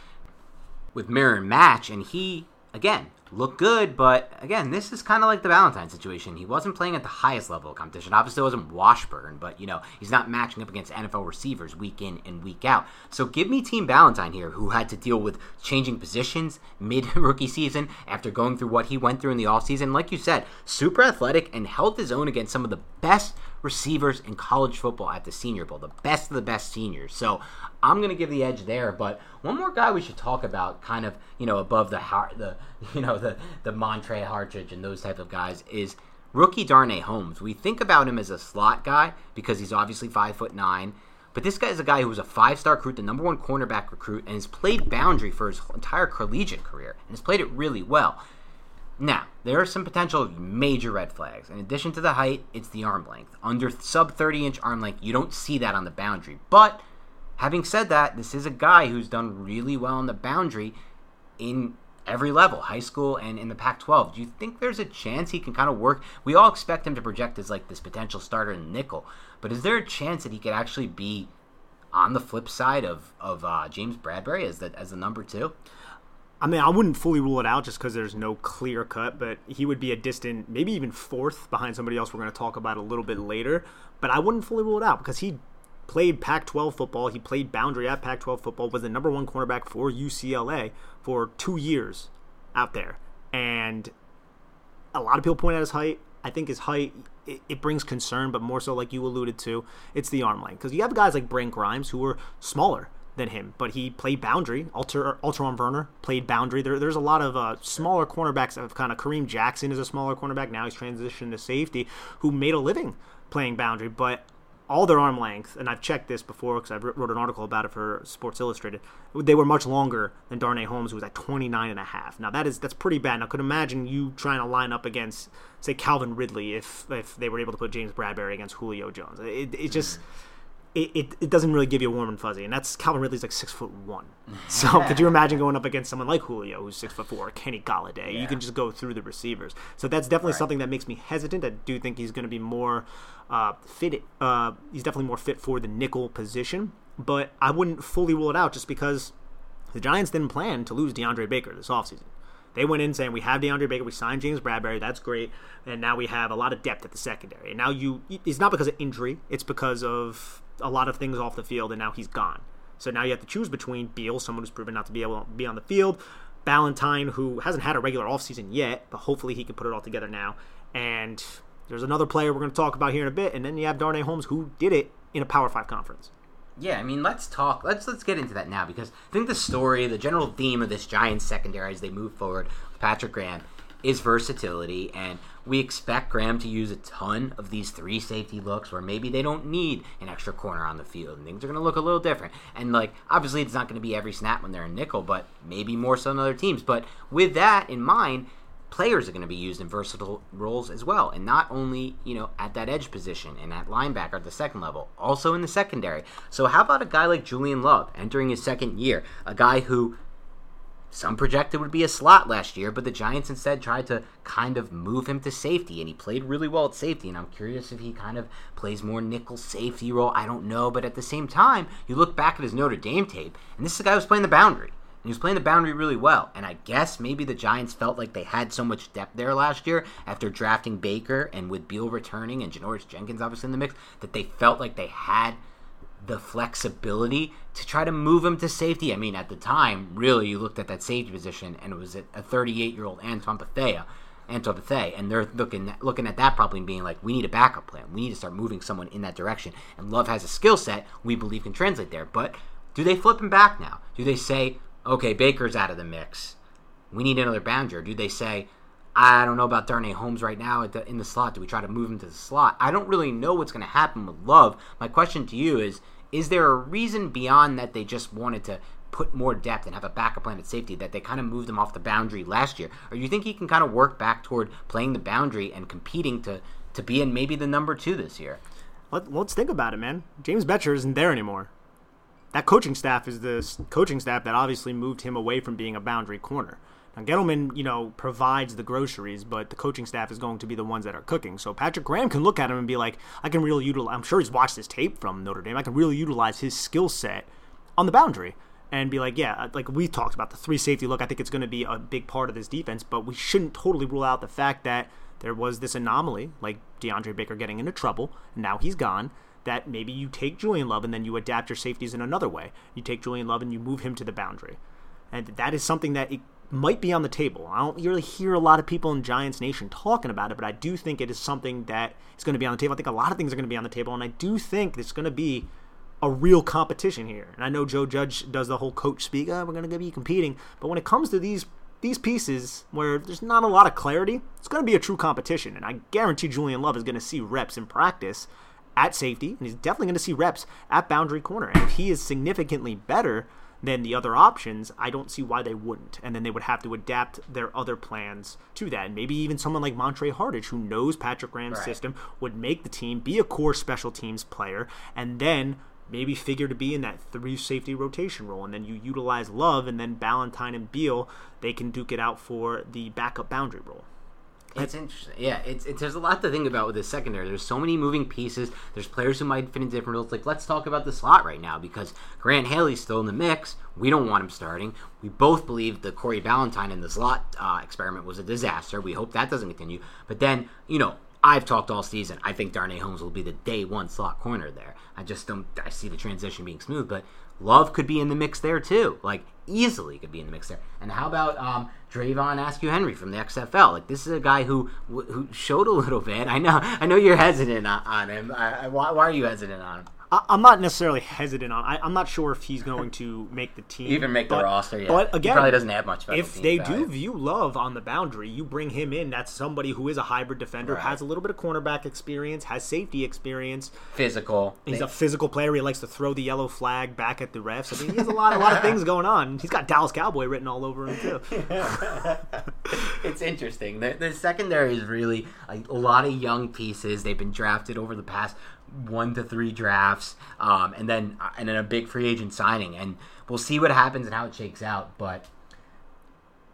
with mirror and match, and he again looked good, but again, this is kind of like the Ballentine situation. He wasn't playing at the highest level of competition. Obviously, it wasn't Washburn, but you know, he's not matching up against NFL receivers week in and week out. So give me Team Ballentine here, who had to deal with changing positions mid rookie season after going through what he went through in the offseason. Like you said, super athletic and held his own against some of the best receivers in college football at the Senior Bowl, the best of the best seniors. So I'm going to give the edge there. But one more guy we should talk about, kind of you know above the the you know the the Montre Hartage and those type of guys is rookie Darnay Holmes. We think about him as a slot guy because he's obviously five foot nine. But this guy is a guy who was a five star recruit, the number one cornerback recruit, and has played boundary for his entire collegiate career and has played it really well. Now, there are some potential major red flags. In addition to the height, it's the arm length. Under sub 30 inch arm length, you don't see that on the boundary. But having said that, this is a guy who's done really well on the boundary in every level, high school and in the Pac 12. Do you think there's a chance he can kind of work? We all expect him to project as like this potential starter in nickel, but is there a chance that he could actually be on the flip side of, of uh, James Bradberry as the, as the number two? I mean, I wouldn't fully rule it out just because there's no clear cut, but he would be a distant, maybe even fourth behind somebody else we're going to talk about a little bit later. But I wouldn't fully rule it out because he played Pac 12 football. He played boundary at Pac 12 football, was the number one cornerback for UCLA for two years out there. And a lot of people point out his height. I think his height it, it, brings concern, but more so like you alluded to, it's the arm length because you have guys like Brent Grimes who are smaller than him, but he played boundary. Alter Alterraun Verner played boundary. There, there's a lot of uh, smaller cornerbacks of kind of Kareem Jackson is a smaller cornerback. Now he's transitioned to safety, who made a living playing boundary. But all their arm length, and I've checked this before because I wrote an article about it for Sports Illustrated. They were much longer than Darnay Holmes, who was at 29 and a half. Now that is that's pretty bad. Now, could imagine you trying to line up against, say, Calvin Ridley if if they were able to put James Bradberry against Julio Jones. It, it just. Mm it, it, it, doesn't really give you a warm and fuzzy. And that's Calvin Ridley's like six foot one. So could you imagine going up against someone like Julio, who's six foot four, or Kenny Golladay? Yeah. You can just go through the receivers. So that's definitely right. something that makes me hesitant. I do think he's going to be more uh, fit. Uh, he's definitely more fit for the nickel position. But I wouldn't fully rule it out just because the Giants didn't plan to lose DeAndre Baker this offseason. They went in saying we have DeAndre Baker, we signed James Bradberry, that's great, and now we have a lot of depth at the secondary. And now you, it's not because of injury, it's because of a lot of things off the field, and now he's gone. So now you have to choose between Beal, someone who's proven not to be able to be on the field, Ballentine, who hasn't had a regular offseason yet, but hopefully he can put it all together now. And there's another player we're going to talk about here in a bit, and then you have Darnay Holmes, who did it in a Power Five conference. Yeah, I mean, let's talk. Let's let's get into that now because I think the story, the general theme of this Giants secondary as they move forward Patrick Graham is versatility, and we expect Graham to use a ton of these three safety looks where maybe they don't need an extra corner on the field and things are going to look a little different. And, like, obviously, it's not going to be every snap when they're in nickel, but maybe more so than other teams. But with that in mind, players are going to be used in versatile roles as well and not only you know at that edge position and at linebacker at the second level also in the secondary so how about a guy like julian love entering his second year a guy who some projected would be a slot last year, but the Giants instead tried to kind of move him to safety, and he played really well at safety. And I'm curious if he kind of plays more nickel safety role. I don't know, but at the same time, you look back at his Notre Dame tape, and this is a guy who's playing the boundary. And he was playing the boundary really well. And I guess maybe the Giants felt like they had so much depth there last year after drafting Baker and with Beal returning and Janoris Jenkins obviously in the mix that they felt like they had – the flexibility to try to move him to safety. I mean, at the time, really, you looked at that safety position, and it was a 38 year old Antoine Bethea. Antoine Bethea, and they're looking looking at that probably being like, we need a backup plan. We need to start moving someone in that direction. And Love has a skill set we believe can translate there. But do they flip him back now? Do they say, okay, Baker's out of the mix. We need another boundary. Or do they say, I don't know about Darnay Holmes right now the, in the slot. Do we try to move him to the slot? I don't really know what's going to happen with Love. My question to you is is there a reason beyond that they just wanted to put more depth and have a backup plan at safety that they kind of moved him off the boundary last year? Or you think he can kind of work back toward playing the boundary and competing to, to be in maybe the number two this year? Let, us think about it, man. James Bettcher isn't there anymore. That coaching staff is the coaching staff that obviously moved him away from being a boundary corner. Now, Gettleman, you know, provides the groceries, but the coaching staff is going to be the ones that are cooking. So Patrick Graham can look at him and be like, I can really utilize, I'm sure he's watched this tape from Notre Dame. I can really utilize his skill set on the boundary and be like, yeah, like we talked about the three safety look. I think it's going to be a big part of this defense, but we shouldn't totally rule out the fact that there was this anomaly, like DeAndre Baker getting into trouble, and now he's gone. That maybe you take Julian Love and then you adapt your safeties in another way. You take Julian Love and you move him to the boundary. And that is something that it might be on the table. I don't really hear a lot of people in Giants Nation talking about it, but I do think it is something that is going to be on the table. I think a lot of things are going to be on the table, and I do think it's going to be a real competition here. And I know Joe Judge does the whole coach speak, oh, we're going to be competing, but when it comes to these these pieces where there's not a lot of clarity, it's going to be a true competition. And I guarantee Julian Love is going to see reps in practice at safety, and he's definitely going to see reps at boundary corner. And if he is significantly better than the other options, I don't see why they wouldn't. And then they would have to adapt their other plans to that. And maybe even someone like Montre Hartage, who knows Patrick Graham's right. system, would make the team, be a core special teams player, and then maybe figure to be in that three safety rotation role. And then you utilize Love, and then Ballentine and Beal, they can duke it out for the backup boundary role. It's interesting. Yeah, it's, it's there's a lot to think about with the secondary. There's so many moving pieces. There's players who might fit in different roles. Like let's talk about the slot right now because Grant Haley's still in the mix. We don't want him starting. We both believe the Corey Ballentine in the slot uh, experiment was a disaster. We hope that doesn't continue. But then you know I've talked all season. I think Darnay Holmes will be the day one slot corner there. I just don't. I see the transition being smooth, but Love could be in the mix there too. Like easily could be in the mix there. And how about um, Dravon Askew Henry from the XFL? Like this is a guy who who showed a little bit. I know I know you're hesitant on, on him. I, I, why, why, are you hesitant on him? I, am not necessarily hesitant on. I, am not sure if he's going to make the team, even make but, the roster. Yeah, but again, he probably doesn't have much. If they value. do view Love on the boundary, you bring him in. That's somebody who is a hybrid defender, right. has a little bit of cornerback experience, has safety experience, physical. He's they, a physical player. He likes to throw the yellow flag back at the refs. I mean, he has a lot, a lot of things going on. He's got Dallas Cowboy written all over him too. it's interesting. The, the secondary is really a, a lot of young pieces. They've been drafted over the past one to three drafts, um, and then uh, and then a big free agent signing, and we'll see what happens and how it shakes out. But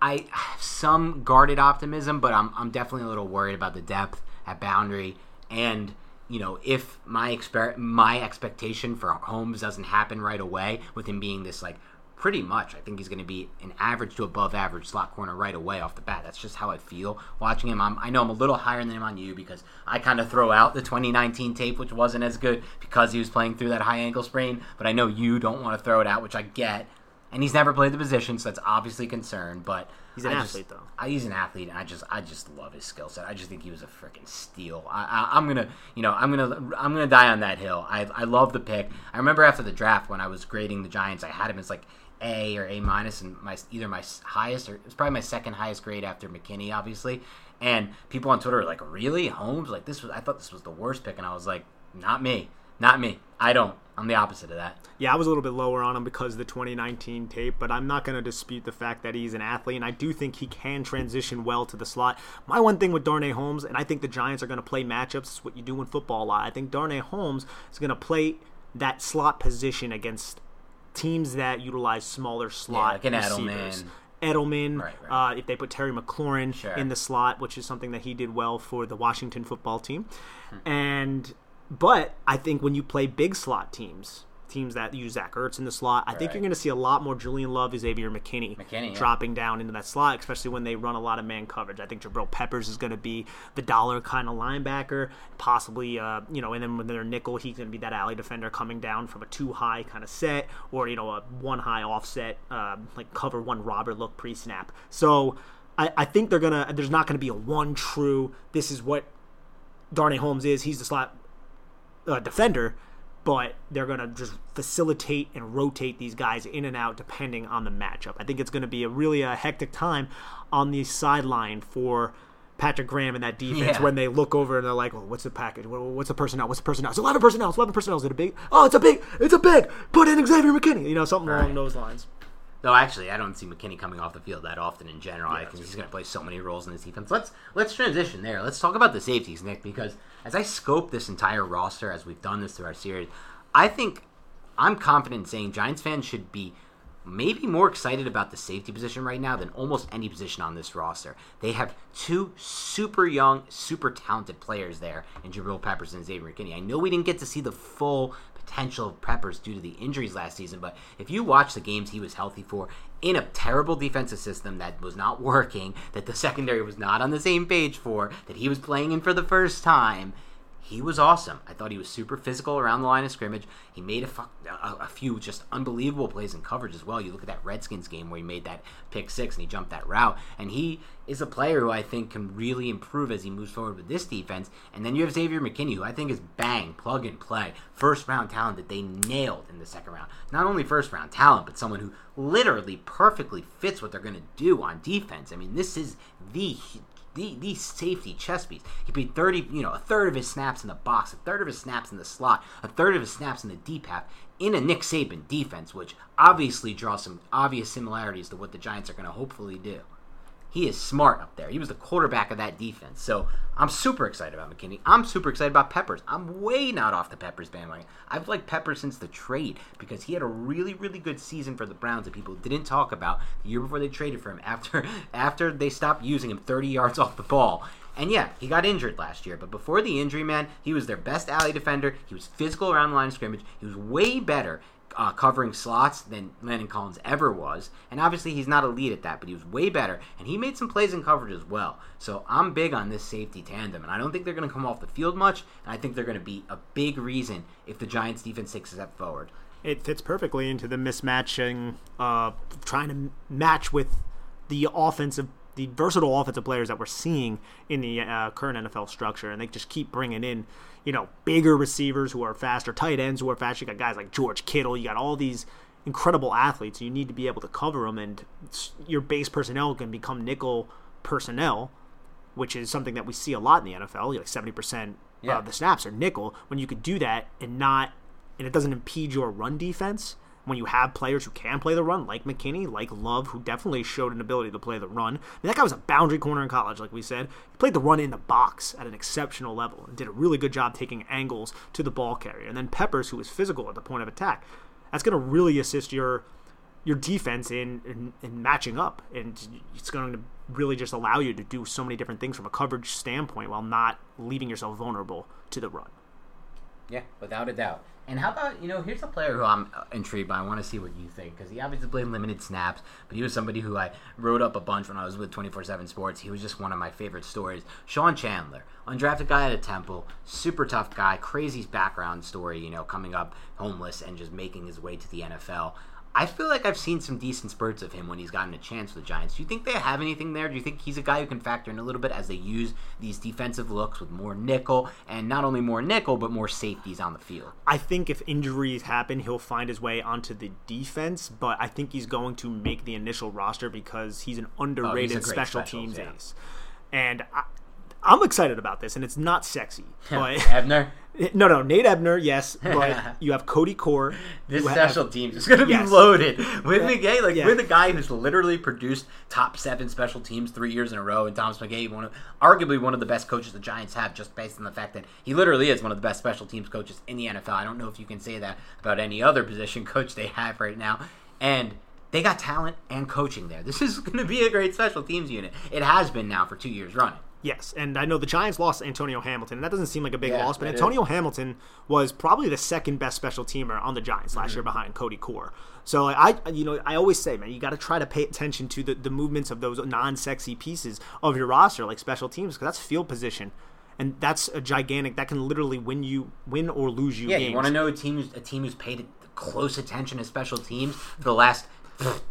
I have some guarded optimism, but I'm I'm definitely a little worried about the depth at boundary, and you know if my exper- my expectation for Holmes doesn't happen right away with him being this like pretty much. I think he's going to be an average to above average slot corner right away off the bat. That's just how I feel watching him. I'm, i know I'm a little higher than him on you because I kind of throw out the 2019 tape, which wasn't as good because he was playing through that high ankle sprain. But I know you don't want to throw it out, which I get. And he's never played the position, so that's obviously a concern. But he's an I athlete, just, though. I, he's an athlete, and I just, I just love his skill set. I just think he was a freaking steal. I, am gonna, you know, I'm gonna, I'm gonna die on that hill. I, I love the pick. I remember after the draft when I was grading the Giants, I had him as like a or A minus, and my either my highest or it's probably my second highest grade after McKinney, obviously. And people on Twitter are like, "Really, Holmes? Like this was? I thought this was the worst pick." And I was like, "Not me, not me. I don't. I'm the opposite of that." Yeah, I was a little bit lower on him because of the 2019 tape, but I'm not going to dispute the fact that he's an athlete, and I do think he can transition well to the slot. My one thing with Darnay Holmes, and I think the Giants are going to play matchups. It's what you do in football a lot. I think Darnay Holmes is going to play that slot position against teams that utilize smaller slot yeah, like receivers. Edelman. Edelman, right, right. Uh, if they put Terry McLaurin sure. in the slot, which is something that he did well for the Washington football team, hmm. and but I think when you play big slot teams, teams that use Zach Ertz in the slot. I right. think you're going to see a lot more Julian Love, Xavier McKinney, McKinney dropping yeah. down into that slot, especially when they run a lot of man coverage. I think Jabril Peppers is going to be the dollar kind of linebacker, possibly, uh, you know, and then when they're nickel, he's going to be that alley defender coming down from a two high kind of set or, you know, a one high offset, uh, like cover one robber look pre snap. So I, I think they're going to, there's not going to be a one true, this is what Darnay Holmes is. He's the slot uh, defender but they're going to just facilitate and rotate these guys in and out depending on the matchup. I think it's going to be a really a hectic time on the sideline for Patrick Graham and that defense yeah. when they look over and they're like, well, what's the package? What's the personnel? What's the personnel? It's 11 personnel. It's 11 personnel. Is it a big? Oh, it's a big. It's a big. Put in Xavier McKinney. You know, something right. along those lines. Though actually, I don't see McKinney coming off the field that often in general. Yeah, I think he's going to play so many roles in this defense. Let's let's transition there. Let's talk about the safeties, Nick, because as I scope this entire roster, as we've done this through our series, I think I'm confident in saying Giants fans should be maybe more excited about the safety position right now than almost any position on this roster. They have two super young, super talented players there in Jabril Peppers and Xavier McKinney. I know we didn't get to see the full potential of Peppers due to the injuries last season, but if you watch the games he was healthy for in a terrible defensive system that was not working, that the secondary was not on the same page for, that he was playing in for the first time, he was awesome. I thought he was super physical around the line of scrimmage. He made a, a, a, few just unbelievable plays in coverage as well. You look at that Redskins game where he made that pick six and he jumped that route. And he is a player who I think can really improve as he moves forward with this defense. And then you have Xavier McKinney, who I think is bang, plug and play, first round talent that they nailed in the second round. Not only first round talent, but someone who literally perfectly fits what they're going to do on defense. I mean, this is the the, the safety chess piece. He played 30, you know, a third of his snaps in the box, a third of his snaps in the slot, a third of his snaps in the deep half in a Nick Saban defense, which obviously draws some obvious similarities to what the Giants are going to hopefully do. He is smart up there. He was the quarterback of that defense. So I'm super excited about McKinney. I'm super excited about Peppers. I'm way not off the Peppers bandwagon. I've liked Peppers since the trade because he had a really, really good season for the Browns that people didn't talk about the year before they traded for him after after they stopped using him 30 yards off the ball. And yeah, he got injured last year, but before the injury, man, he was their best alley defender. He was physical around the line of scrimmage. He was way better uh, covering slots than Landon Collins ever was. And obviously, he's not elite at that, but he was way better. And he made some plays in coverage as well. So I'm big on this safety tandem. And I don't think they're going to come off the field much. And I think they're going to be a big reason if the Giants defense takes a step forward. It fits perfectly into the mismatching, uh, trying to match with the offensive the versatile offensive players that we're seeing in the uh, current NFL structure, and they just keep bringing in, you know, bigger receivers who are faster, tight ends who are faster. You got guys like George Kittle. You got all these incredible athletes. You need to be able to cover them, and your base personnel can become nickel personnel, which is something that we see a lot in the NFL. Like seventy percent of the snaps are nickel. When you could do that and not, and it doesn't impede your run defense. When you have players who can play the run, like McKinney, like Love, who definitely showed an ability to play the run. I mean, that guy was a boundary corner in college, like we said. He played the run in the box at an exceptional level and did a really good job taking angles to the ball carrier. And then Peppers, who was physical at the point of attack, that's going to really assist your your defense in, in in matching up, and it's going to really just allow you to do so many different things from a coverage standpoint while not leaving yourself vulnerable to the run. Yeah, without a doubt. And how about you know? Here's a player who I'm uh, intrigued by. I want to see what you think because he obviously played limited snaps, but he was somebody who I wrote up a bunch when I was with 24/7 Sports. He was just one of my favorite stories. Sean Chandler, undrafted guy at a Temple, super tough guy, crazy background story. You know, coming up homeless and just making his way to the NFL. I feel like I've seen some decent spurts of him when he's gotten a chance with the Giants. Do you think they have anything there? Do you think he's a guy who can factor in a little bit as they use these defensive looks with more nickel and not only more nickel but more safeties on the field? I think if injuries happen, he'll find his way onto the defense, but I think he's going to make the initial roster because he's an oh, underrated Oh, great special teams yeah. ace. And I, I'm excited about this, and it's not sexy, but Ebner, no, no, Nate Ebner, yes, but you have Cody Core. this you have- special teams is going to be Yes. loaded with McGaughey. Like yeah. with a guy who's literally produced top seven special teams three years in a row, and Thomas McGaughey, one of arguably one of the best coaches the Giants have, just based on the fact that he literally is one of the best special teams coaches in the NFL. I don't know if you can say that about any other position coach they have right now, and. They got talent and coaching there. This is going to be a great special teams unit. It has been now for two years running. Yes, and I know the Giants lost Antonio Hamilton, and that doesn't seem like a big Yeah, loss, but Antonio Hamilton was probably the second best special teamer on the Giants last Mm-hmm. year behind Cody Core. So like, I, you know, I always say, man, you got to try to pay attention to the, the movements of those non-sexy pieces of your roster, like special teams, because that's field position, and that's a gigantic that can literally win you, win or lose you Yeah, games. you want to know a team who's a team who's paid close attention to special teams for the last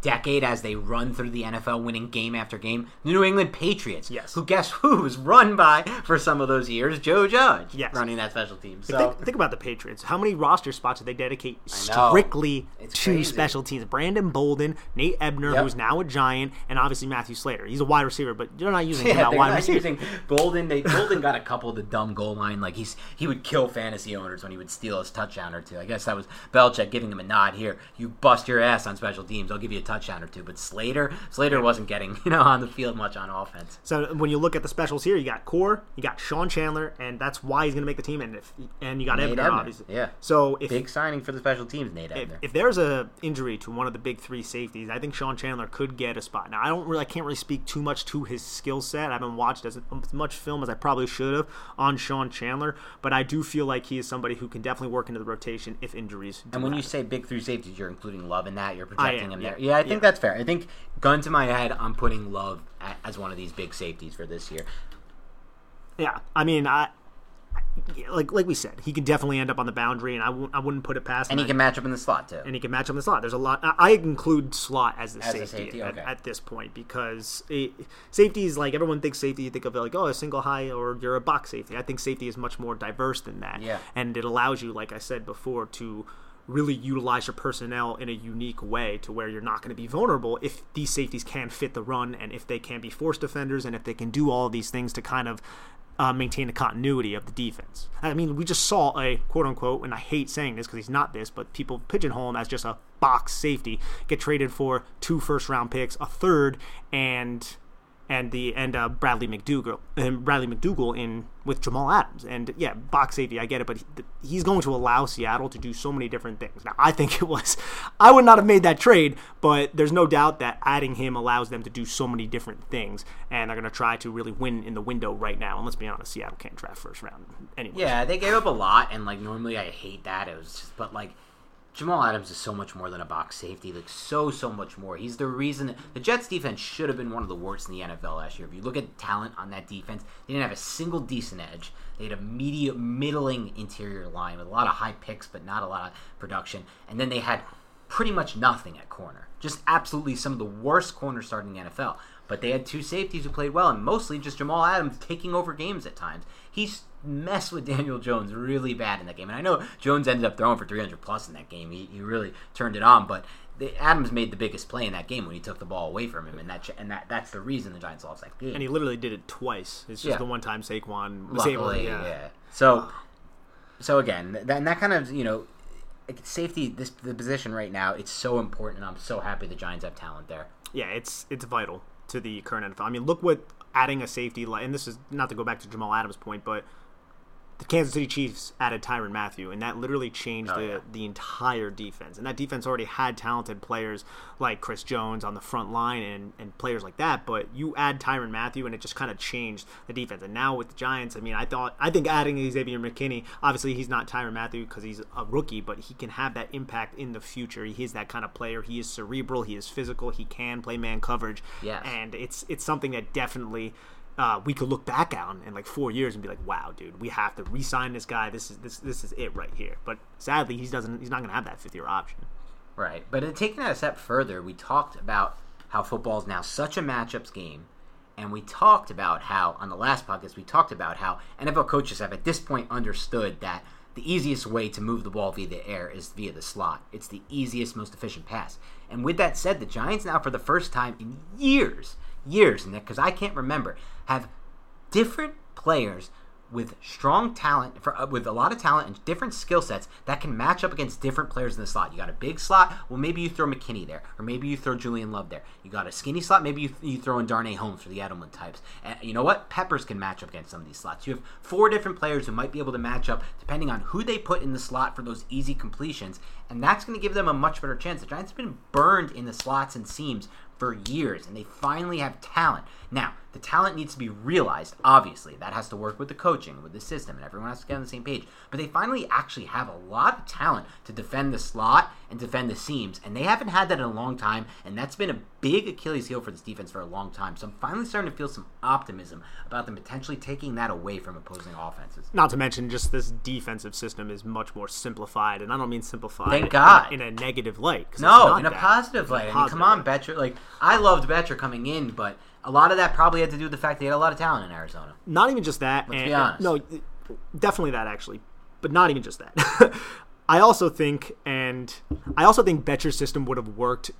decade as they run through the NFL, winning game after game. The New England Patriots. Yes. Who guess who was run by for some of those years? Joe Judge. Yes. Running that special team. So think, think about the Patriots. How many roster spots did they dedicate strictly It's to crazy. special teams? Brandon Bolden, Nate Ebner, Yep. who's now a Giant, and obviously Matthew Slater. He's a wide receiver, but they're not using him yeah, out they're wide not receiver. using Bolden. They Bolden got a couple of the dumb goal line. Like he's he would kill fantasy owners when he would steal his touchdown or two. I guess that was Belichick giving him a nod here. You bust your ass on special teams, I'll give you a touchdown or two. But Slater, Slater wasn't getting you know on the field much on offense. So when you look at the specials here, you got Core, you got Sean Chandler, and that's why he's going to make the team. And if and you got Nate Ebner, Ebner, obviously. yeah. So if Big signing for the special teams, Nate if, Ebner. if there's a injury to one of the big three safeties, I think Sean Chandler could get a spot. Now I don't really, I can't really speak too much to his skill set. I haven't watched as, much film as I probably should have on Sean Chandler, but I do feel like he is somebody who can definitely work into the rotation if injuries. Do and when you say big three safeties, you're including Love in that. You're I projecting am, him yeah. Yeah, I think Yeah. that's fair. I think gun to my head, I'm putting Love as one of these big safeties for this year. yeah, I mean, I like like we said, he could definitely end up on the boundary, and I w- I wouldn't put it past And him. he can match up in the slot too. and he can match up in the slot. There's a lot. I I include slot as the As a safety, safety, at, okay. at this point because it, safety is like everyone thinks safety. You think of like oh a single high or you're a box safety. I think safety is much more diverse than that. Yeah. and it allows you, like I said before, to really utilize your personnel in a unique way to where you're not going to be vulnerable if these safeties can fit the run and if they can be force defenders and if they can do all these things to kind of uh, maintain the continuity of the defense. I mean, we just saw a quote unquote, and I hate saying this because he's not this, but people pigeonhole him as just a box safety, get traded for two first round picks, a third, and and the and uh, Bradley McDougald and Bradley McDougald in with Jamal Adams. And yeah box safety I get it but he, he's going to allow Seattle to do so many different things. Now I think it was I would not have made that trade but there's no doubt that adding him allows them to do so many different things and they're going to try to really win in the window right now. And let's be honest Seattle can't draft first round anyway. Yeah, they gave up a lot, and like normally I hate that. It was just, but like Jamal Adams is so much more than a box safety. Like so, so much more. He's the reason the Jets defense should have been one of the worst in the NFL last year. If you look at talent on that defense, they didn't have a single decent edge. They had a medium, middling interior line with a lot of high picks, but not a lot of production. And then they had pretty much nothing at corner. Just absolutely some of the worst corners starting in the NFL. But they had two safeties who played well, and mostly just Jamal Adams taking over games at times. He's messed with Daniel Jones really bad in that game. And I know Jones ended up throwing for 300 plus in that game. He, he really turned it on, but the, Adams made the biggest play in that game when he took the ball away from him, and that and that that's the reason the Giants lost that game. And he literally did it twice. It's just Yeah. the one time Saquon was Luckily, able. to- yeah. Yeah. So, so again, that, and that kind of you know, safety. This the position right now. It's so important, and I'm so happy the Giants have talent there. yeah, it's it's vital to the current NFL. I mean, look what adding a safety, and this is not to go back to Jamal Adams' point, but the Kansas City Chiefs added Tyrann Mathieu, and that literally changed Oh, the, yeah. the entire defense. And that defense already had talented players like Chris Jones on the front line and, and players like that. But you add Tyrann Mathieu, and it just kind of changed the defense. And now with the Giants, I mean, I thought I think adding Xavier McKinney, obviously he's not Tyrann Mathieu because he's a rookie, but he can have that impact in the future. He is that kind of player. He is cerebral. He is physical. He can play man coverage. Yes. And it's it's something that definitely uh, we could look back on in like four years and be like, "Wow, dude, we have to re-sign this guy. This is this this is it right here." But sadly, he doesn't. He's not going to have that fifth year option. Right. But in taking that a step further, we talked about how football is now such a matchups game. And we talked about how, on the last podcast, we talked about how NFL coaches have at this point understood that the easiest way to move the ball via the air is via the slot. It's the easiest, most efficient pass. And with that said, the Giants now, for the first time in years, years, Nick, because I can't remember, have different players with strong talent, for, uh, with a lot of talent and different skill sets that can match up against different players in the slot. You got a big slot, well, maybe you throw McKinney there, or maybe you throw Julian Love there. You got a skinny slot, maybe you, you throw in Darnay Holmes for the Edelman types. And you know what? Peppers can match up against some of these slots. You have four different players who might be able to match up depending on who they put in the slot for those easy completions, and that's going to give them a much better chance. The Giants have been burned in the slots and seams for years, and they finally have talent. Now, the talent needs to be realized, obviously. That has to work with the coaching, with the system, and everyone has to get on the same page. But they finally actually have a lot of talent to defend the slot and defend the seams, and they haven't had that in a long time, and that's been a big Achilles heel for this defense for a long time. So I'm finally starting to feel some optimism about them potentially taking that away from opposing offenses. Not to mention, just this defensive system is much more simplified, and I don't mean simplified. Thank God. in a negative light. No, in a that. positive light. I mean, come on, light. Bettcher. Like, I loved Bettcher coming in, but a lot of that probably had to do with the fact they had a lot of talent in Arizona. Not even just that. Let's and, be honest. No, definitely that actually, but not even just that. I also think, and I also think Bettcher's system would have worked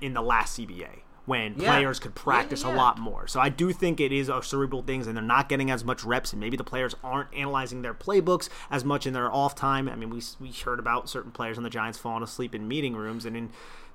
in, the last CBA when Yeah. players could practice Yeah, a lot more. So I do think it is a cerebral things, and they're not getting as much reps, and maybe the players aren't analyzing their playbooks as much in their off time. I mean, we we heard about certain players on the Giants falling asleep in meeting rooms, and in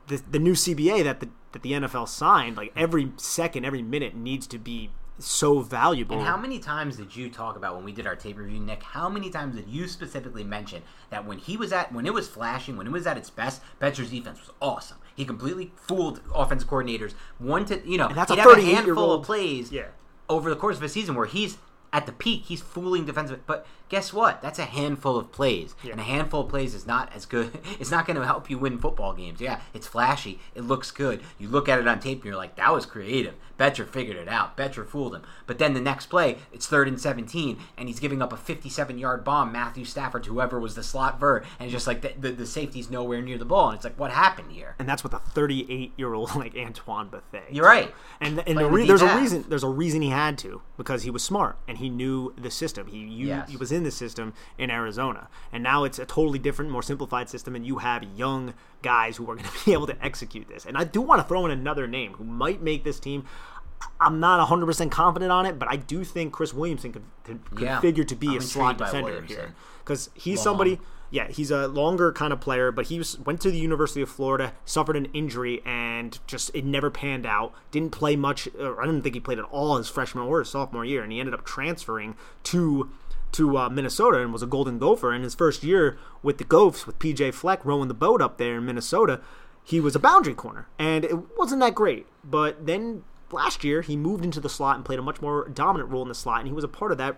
the the new CBA that the that the NFL signed, like every second, every minute needs to be so valuable. And how many times did you talk about when we did our tape review, Nick? How many times did you specifically mention that when he was at when it was flashing, when it was at its best, Bettcher's defense was awesome. He completely fooled offense coordinators. One to you know, And that's a a handful of plays Yeah. over the course of a season where he's at the peak, he's fooling defensive. But guess what? That's a handful of plays, and a handful of plays is not as good. It's not going to help you win football games. Yeah, it's flashy. It looks good. You look at it on tape, and you're like, "That was creative." Bettcher figured it out. Bettcher fooled him. But then the next play, it's third and 17, and he's giving up a 57-yard bomb, Matthew Stafford, whoever was the slot ver, and just like the, the, the safety's nowhere near the ball, and it's like, what happened here? and that's with a 38 year old like Antoine Bethea. You're right. And and the re- the there's a reason there's a reason he had to because he was smart and he knew the system. He you, Yes. he was in the system in Arizona, and now it's a totally different, more simplified system, and you have young guys who are going to be able to execute this. And I do want to throw in another name who might make this team. I'm not 100% confident on it, but I do think Chris Williamson could, could, could Yeah. figure to be I'm a slot defender here because he's Long. somebody yeah, he's a longer kind of player, but he was, went to the University of Florida, suffered an injury, and just it never panned out. Didn't play much. Or I didn't think he played at all his freshman or his sophomore year, and he ended up transferring to to uh, Minnesota and was a Golden Gopher. In his first year with the Gophers, with PJ Fleck rowing the boat up there in Minnesota, he was a boundary corner, and it wasn't that great. But then last year, he moved into the slot and played a much more dominant role in the slot, and he was a part of that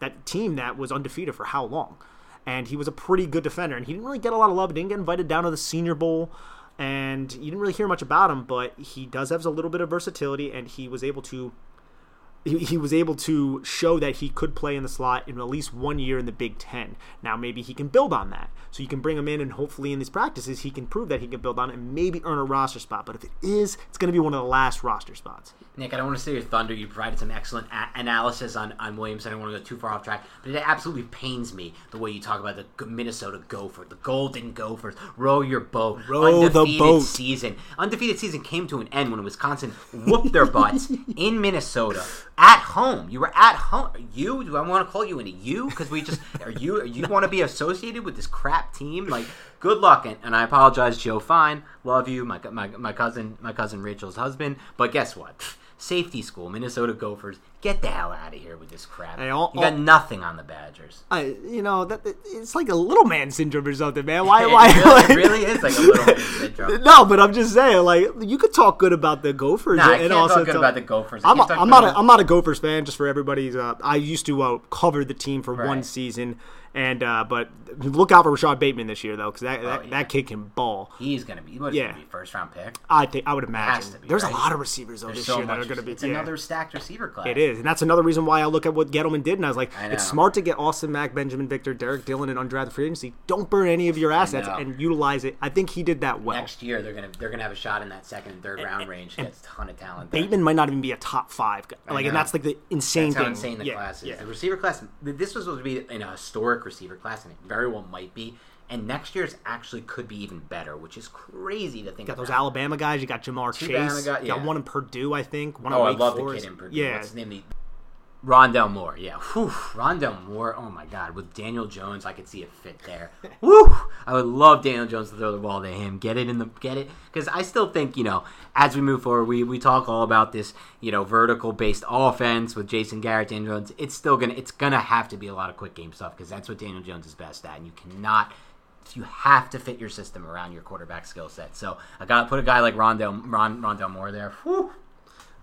that team that was undefeated for how long? And he was a pretty good defender, and he didn't really get a lot of love. Didn't get invited down to the Senior Bowl, and you didn't really hear much about him. But he does have a little bit of versatility, and he was able to he, he was able to show that he could play in the slot in at least one year in the Big Ten. Now maybe he can build on that. So you can bring him in, and hopefully in these practices he can prove that he can build on it and maybe earn a roster spot. But if it is, it's going to be one of the last roster spots. Nick, I don't want to say your thunder. You provided some excellent a- analysis on, on Williams. I don't want to go too far off track, but it absolutely pains me the way you talk about the Minnesota Gopher, the Golden Gophers. Row your boat. Row the Undefeated boat. Season. Undefeated season came to an end when Wisconsin whooped their butts in Minnesota at home. You were at home. You? Do I want to call you in a you? Because we just are you? You want to be associated with this crap team? Like, good luck. And, and I apologize, Joe Fine. Love you, my, my my cousin, my cousin Rachel's husband. But guess what? Safety school, Minnesota Gophers. Get the hell out of here with this crap. Hey, all- you got all- nothing on the Badgers. I, you know, that it's like a little man syndrome or something, man. Why? It why? really, it really is like a little man syndrome. No, but I'm just saying, like you could talk good about the Gophers, Nah, I and can't also talk good about the Gophers. I I'm, a, talk I'm not. A, I'm not a Gophers fan. Just for everybody's. Uh, I used to uh, cover the team for one season, and uh, but look out for Rashod Bateman this year, though, because that, that, Oh, yeah. that kid can ball. He's gonna be. What Yeah. gonna be first round pick? I think I would imagine. be, There's right? a lot of receivers though There's this so year that are going to be. It's yeah. another stacked receiver class. It is, and that's another reason why I look at what Gettleman did, and I was like, I it's smart to get Austin Mack, Binjimen Victor, Derrick Dillon, and undrafted free agency. Don't burn any of your assets and utilize it. I think he did that well. Next year they're gonna they're gonna have a shot in that second and third round range. Gets a ton of talent. there. Bateman might not even be a top five guy. Like, and that's like the insane That's how thing. insane the yeah, class is. The receiver class. This was supposed to be in a historic receiver class, and it very well might be. And next year's actually could be even better, which is crazy to think. got those. Alabama guys. You got Jamar Two Chase. Guy- You got one in Purdue, I think. One Oh, I love the kid in Purdue. Yeah, What's his name? The- Rondale Moore. Yeah. Whew. Rondale Moore. Oh my God. With Daniel Jones, I could see a fit there. Woo! I would love Daniel Jones to throw the ball to him. Get it in the get it because I still think you know as we move forward, we we talk all about this you know vertical based offense with Jason Garrett, Daniel Jones. It's still gonna it's gonna have to be a lot of quick game stuff because that's what Daniel Jones is best at, and you cannot. You have to fit your system around your quarterback skill set. So I got to put a guy like Rondale Ron, Rondale Moore there. Whew.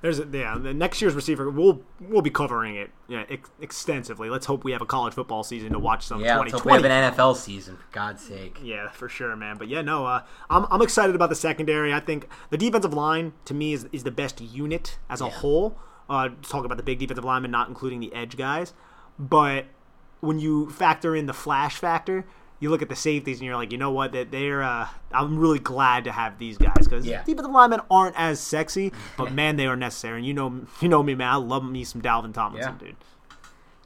There's a, yeah. The next year's receiver, we'll we'll be covering it yeah, ex- extensively. Let's hope we have a college football season to watch some Yeah, let's hope we have an NFL season for God's sake. Yeah, for sure, man. But yeah, no, uh, I'm, I'm excited about the secondary. I think the defensive line to me is, is the best unit as a whole. Uh, talk about the big defensive linemen, not including the edge guys. But when you factor in the flash factor, you look at the safeties and you're like, you know what? That they're. Uh, I'm really glad to have these guys because Yeah. defensive linemen aren't as sexy, but man, they are necessary. And you know, you know me, man. I love me some Dalvin Tomlinson, Yeah. dude.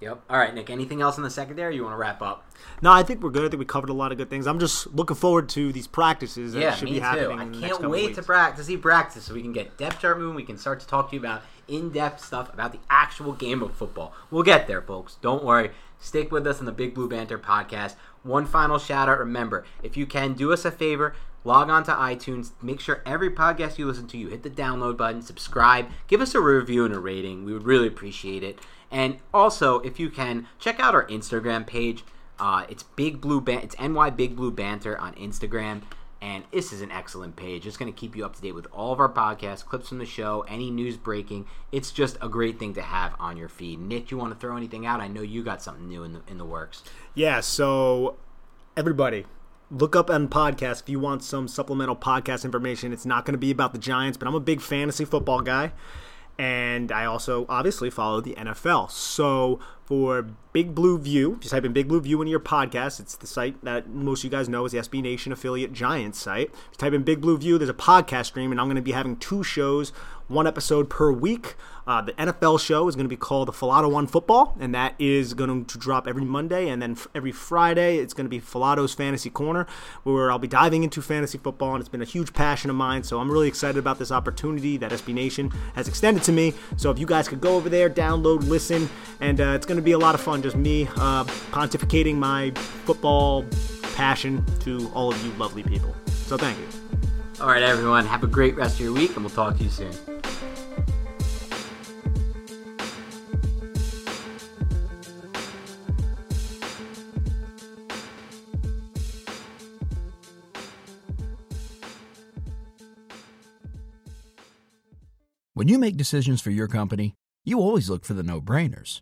Yep. All right, Nick. Anything else in the secondary? You want to wrap up? No, I think we're good. I think we covered a lot of good things. I'm just looking forward to these practices that yeah, should me be too. happening. I the can't wait to practice, see practice, so we can get depth chart moving. We can start to talk to you about in-depth stuff about the actual game of football. We'll get there, folks. Don't worry. Stick with us on the Big Blue Banter podcast. One final shout out. Remember, if you can do us a favor, log on to iTunes. Make sure every podcast you listen to, you hit the download button, subscribe, give us a review and a rating. We would really appreciate it. And also, if you can, check out our Instagram page. Uh, it's Big Blue Ban- It's NY Big Blue Banter on Instagram. And this is an excellent page. It's going to keep you up to date with all of our podcasts, clips from the show, any news breaking. It's just a great thing to have on your feed. Nick, you want to throw anything out? I know you got something new in the, in the works. Yeah, so everybody, look up on podcast if you want some supplemental podcast information. It's not going to be about the Giants, but I'm a big fantasy football guy. And I also obviously follow the NFL. So for Big Blue View, just type in Big Blue View into your podcast. It's the site that most of you guys know is the SB Nation affiliate Giants site. Type in Big Blue View. There's a podcast stream, and I'm going to be having two shows, one episode per week. Uh, the NFL show is going to be called the Falato One Football, and that is going to drop every Monday. And then f- every Friday, it's going to be Falato's Fantasy Corner, where I'll be diving into fantasy football. And it's been a huge passion of mine. So I'm really excited about this opportunity that SB Nation has extended to me. So if you guys could go over there, download, listen, and uh, it's going to be a lot of fun. Just me uh, pontificating my football passion to all of you lovely people. So thank you. All right, everyone. Have a great rest of your week, and we'll talk to you soon. When you make decisions for your company, you always look for the no brainers.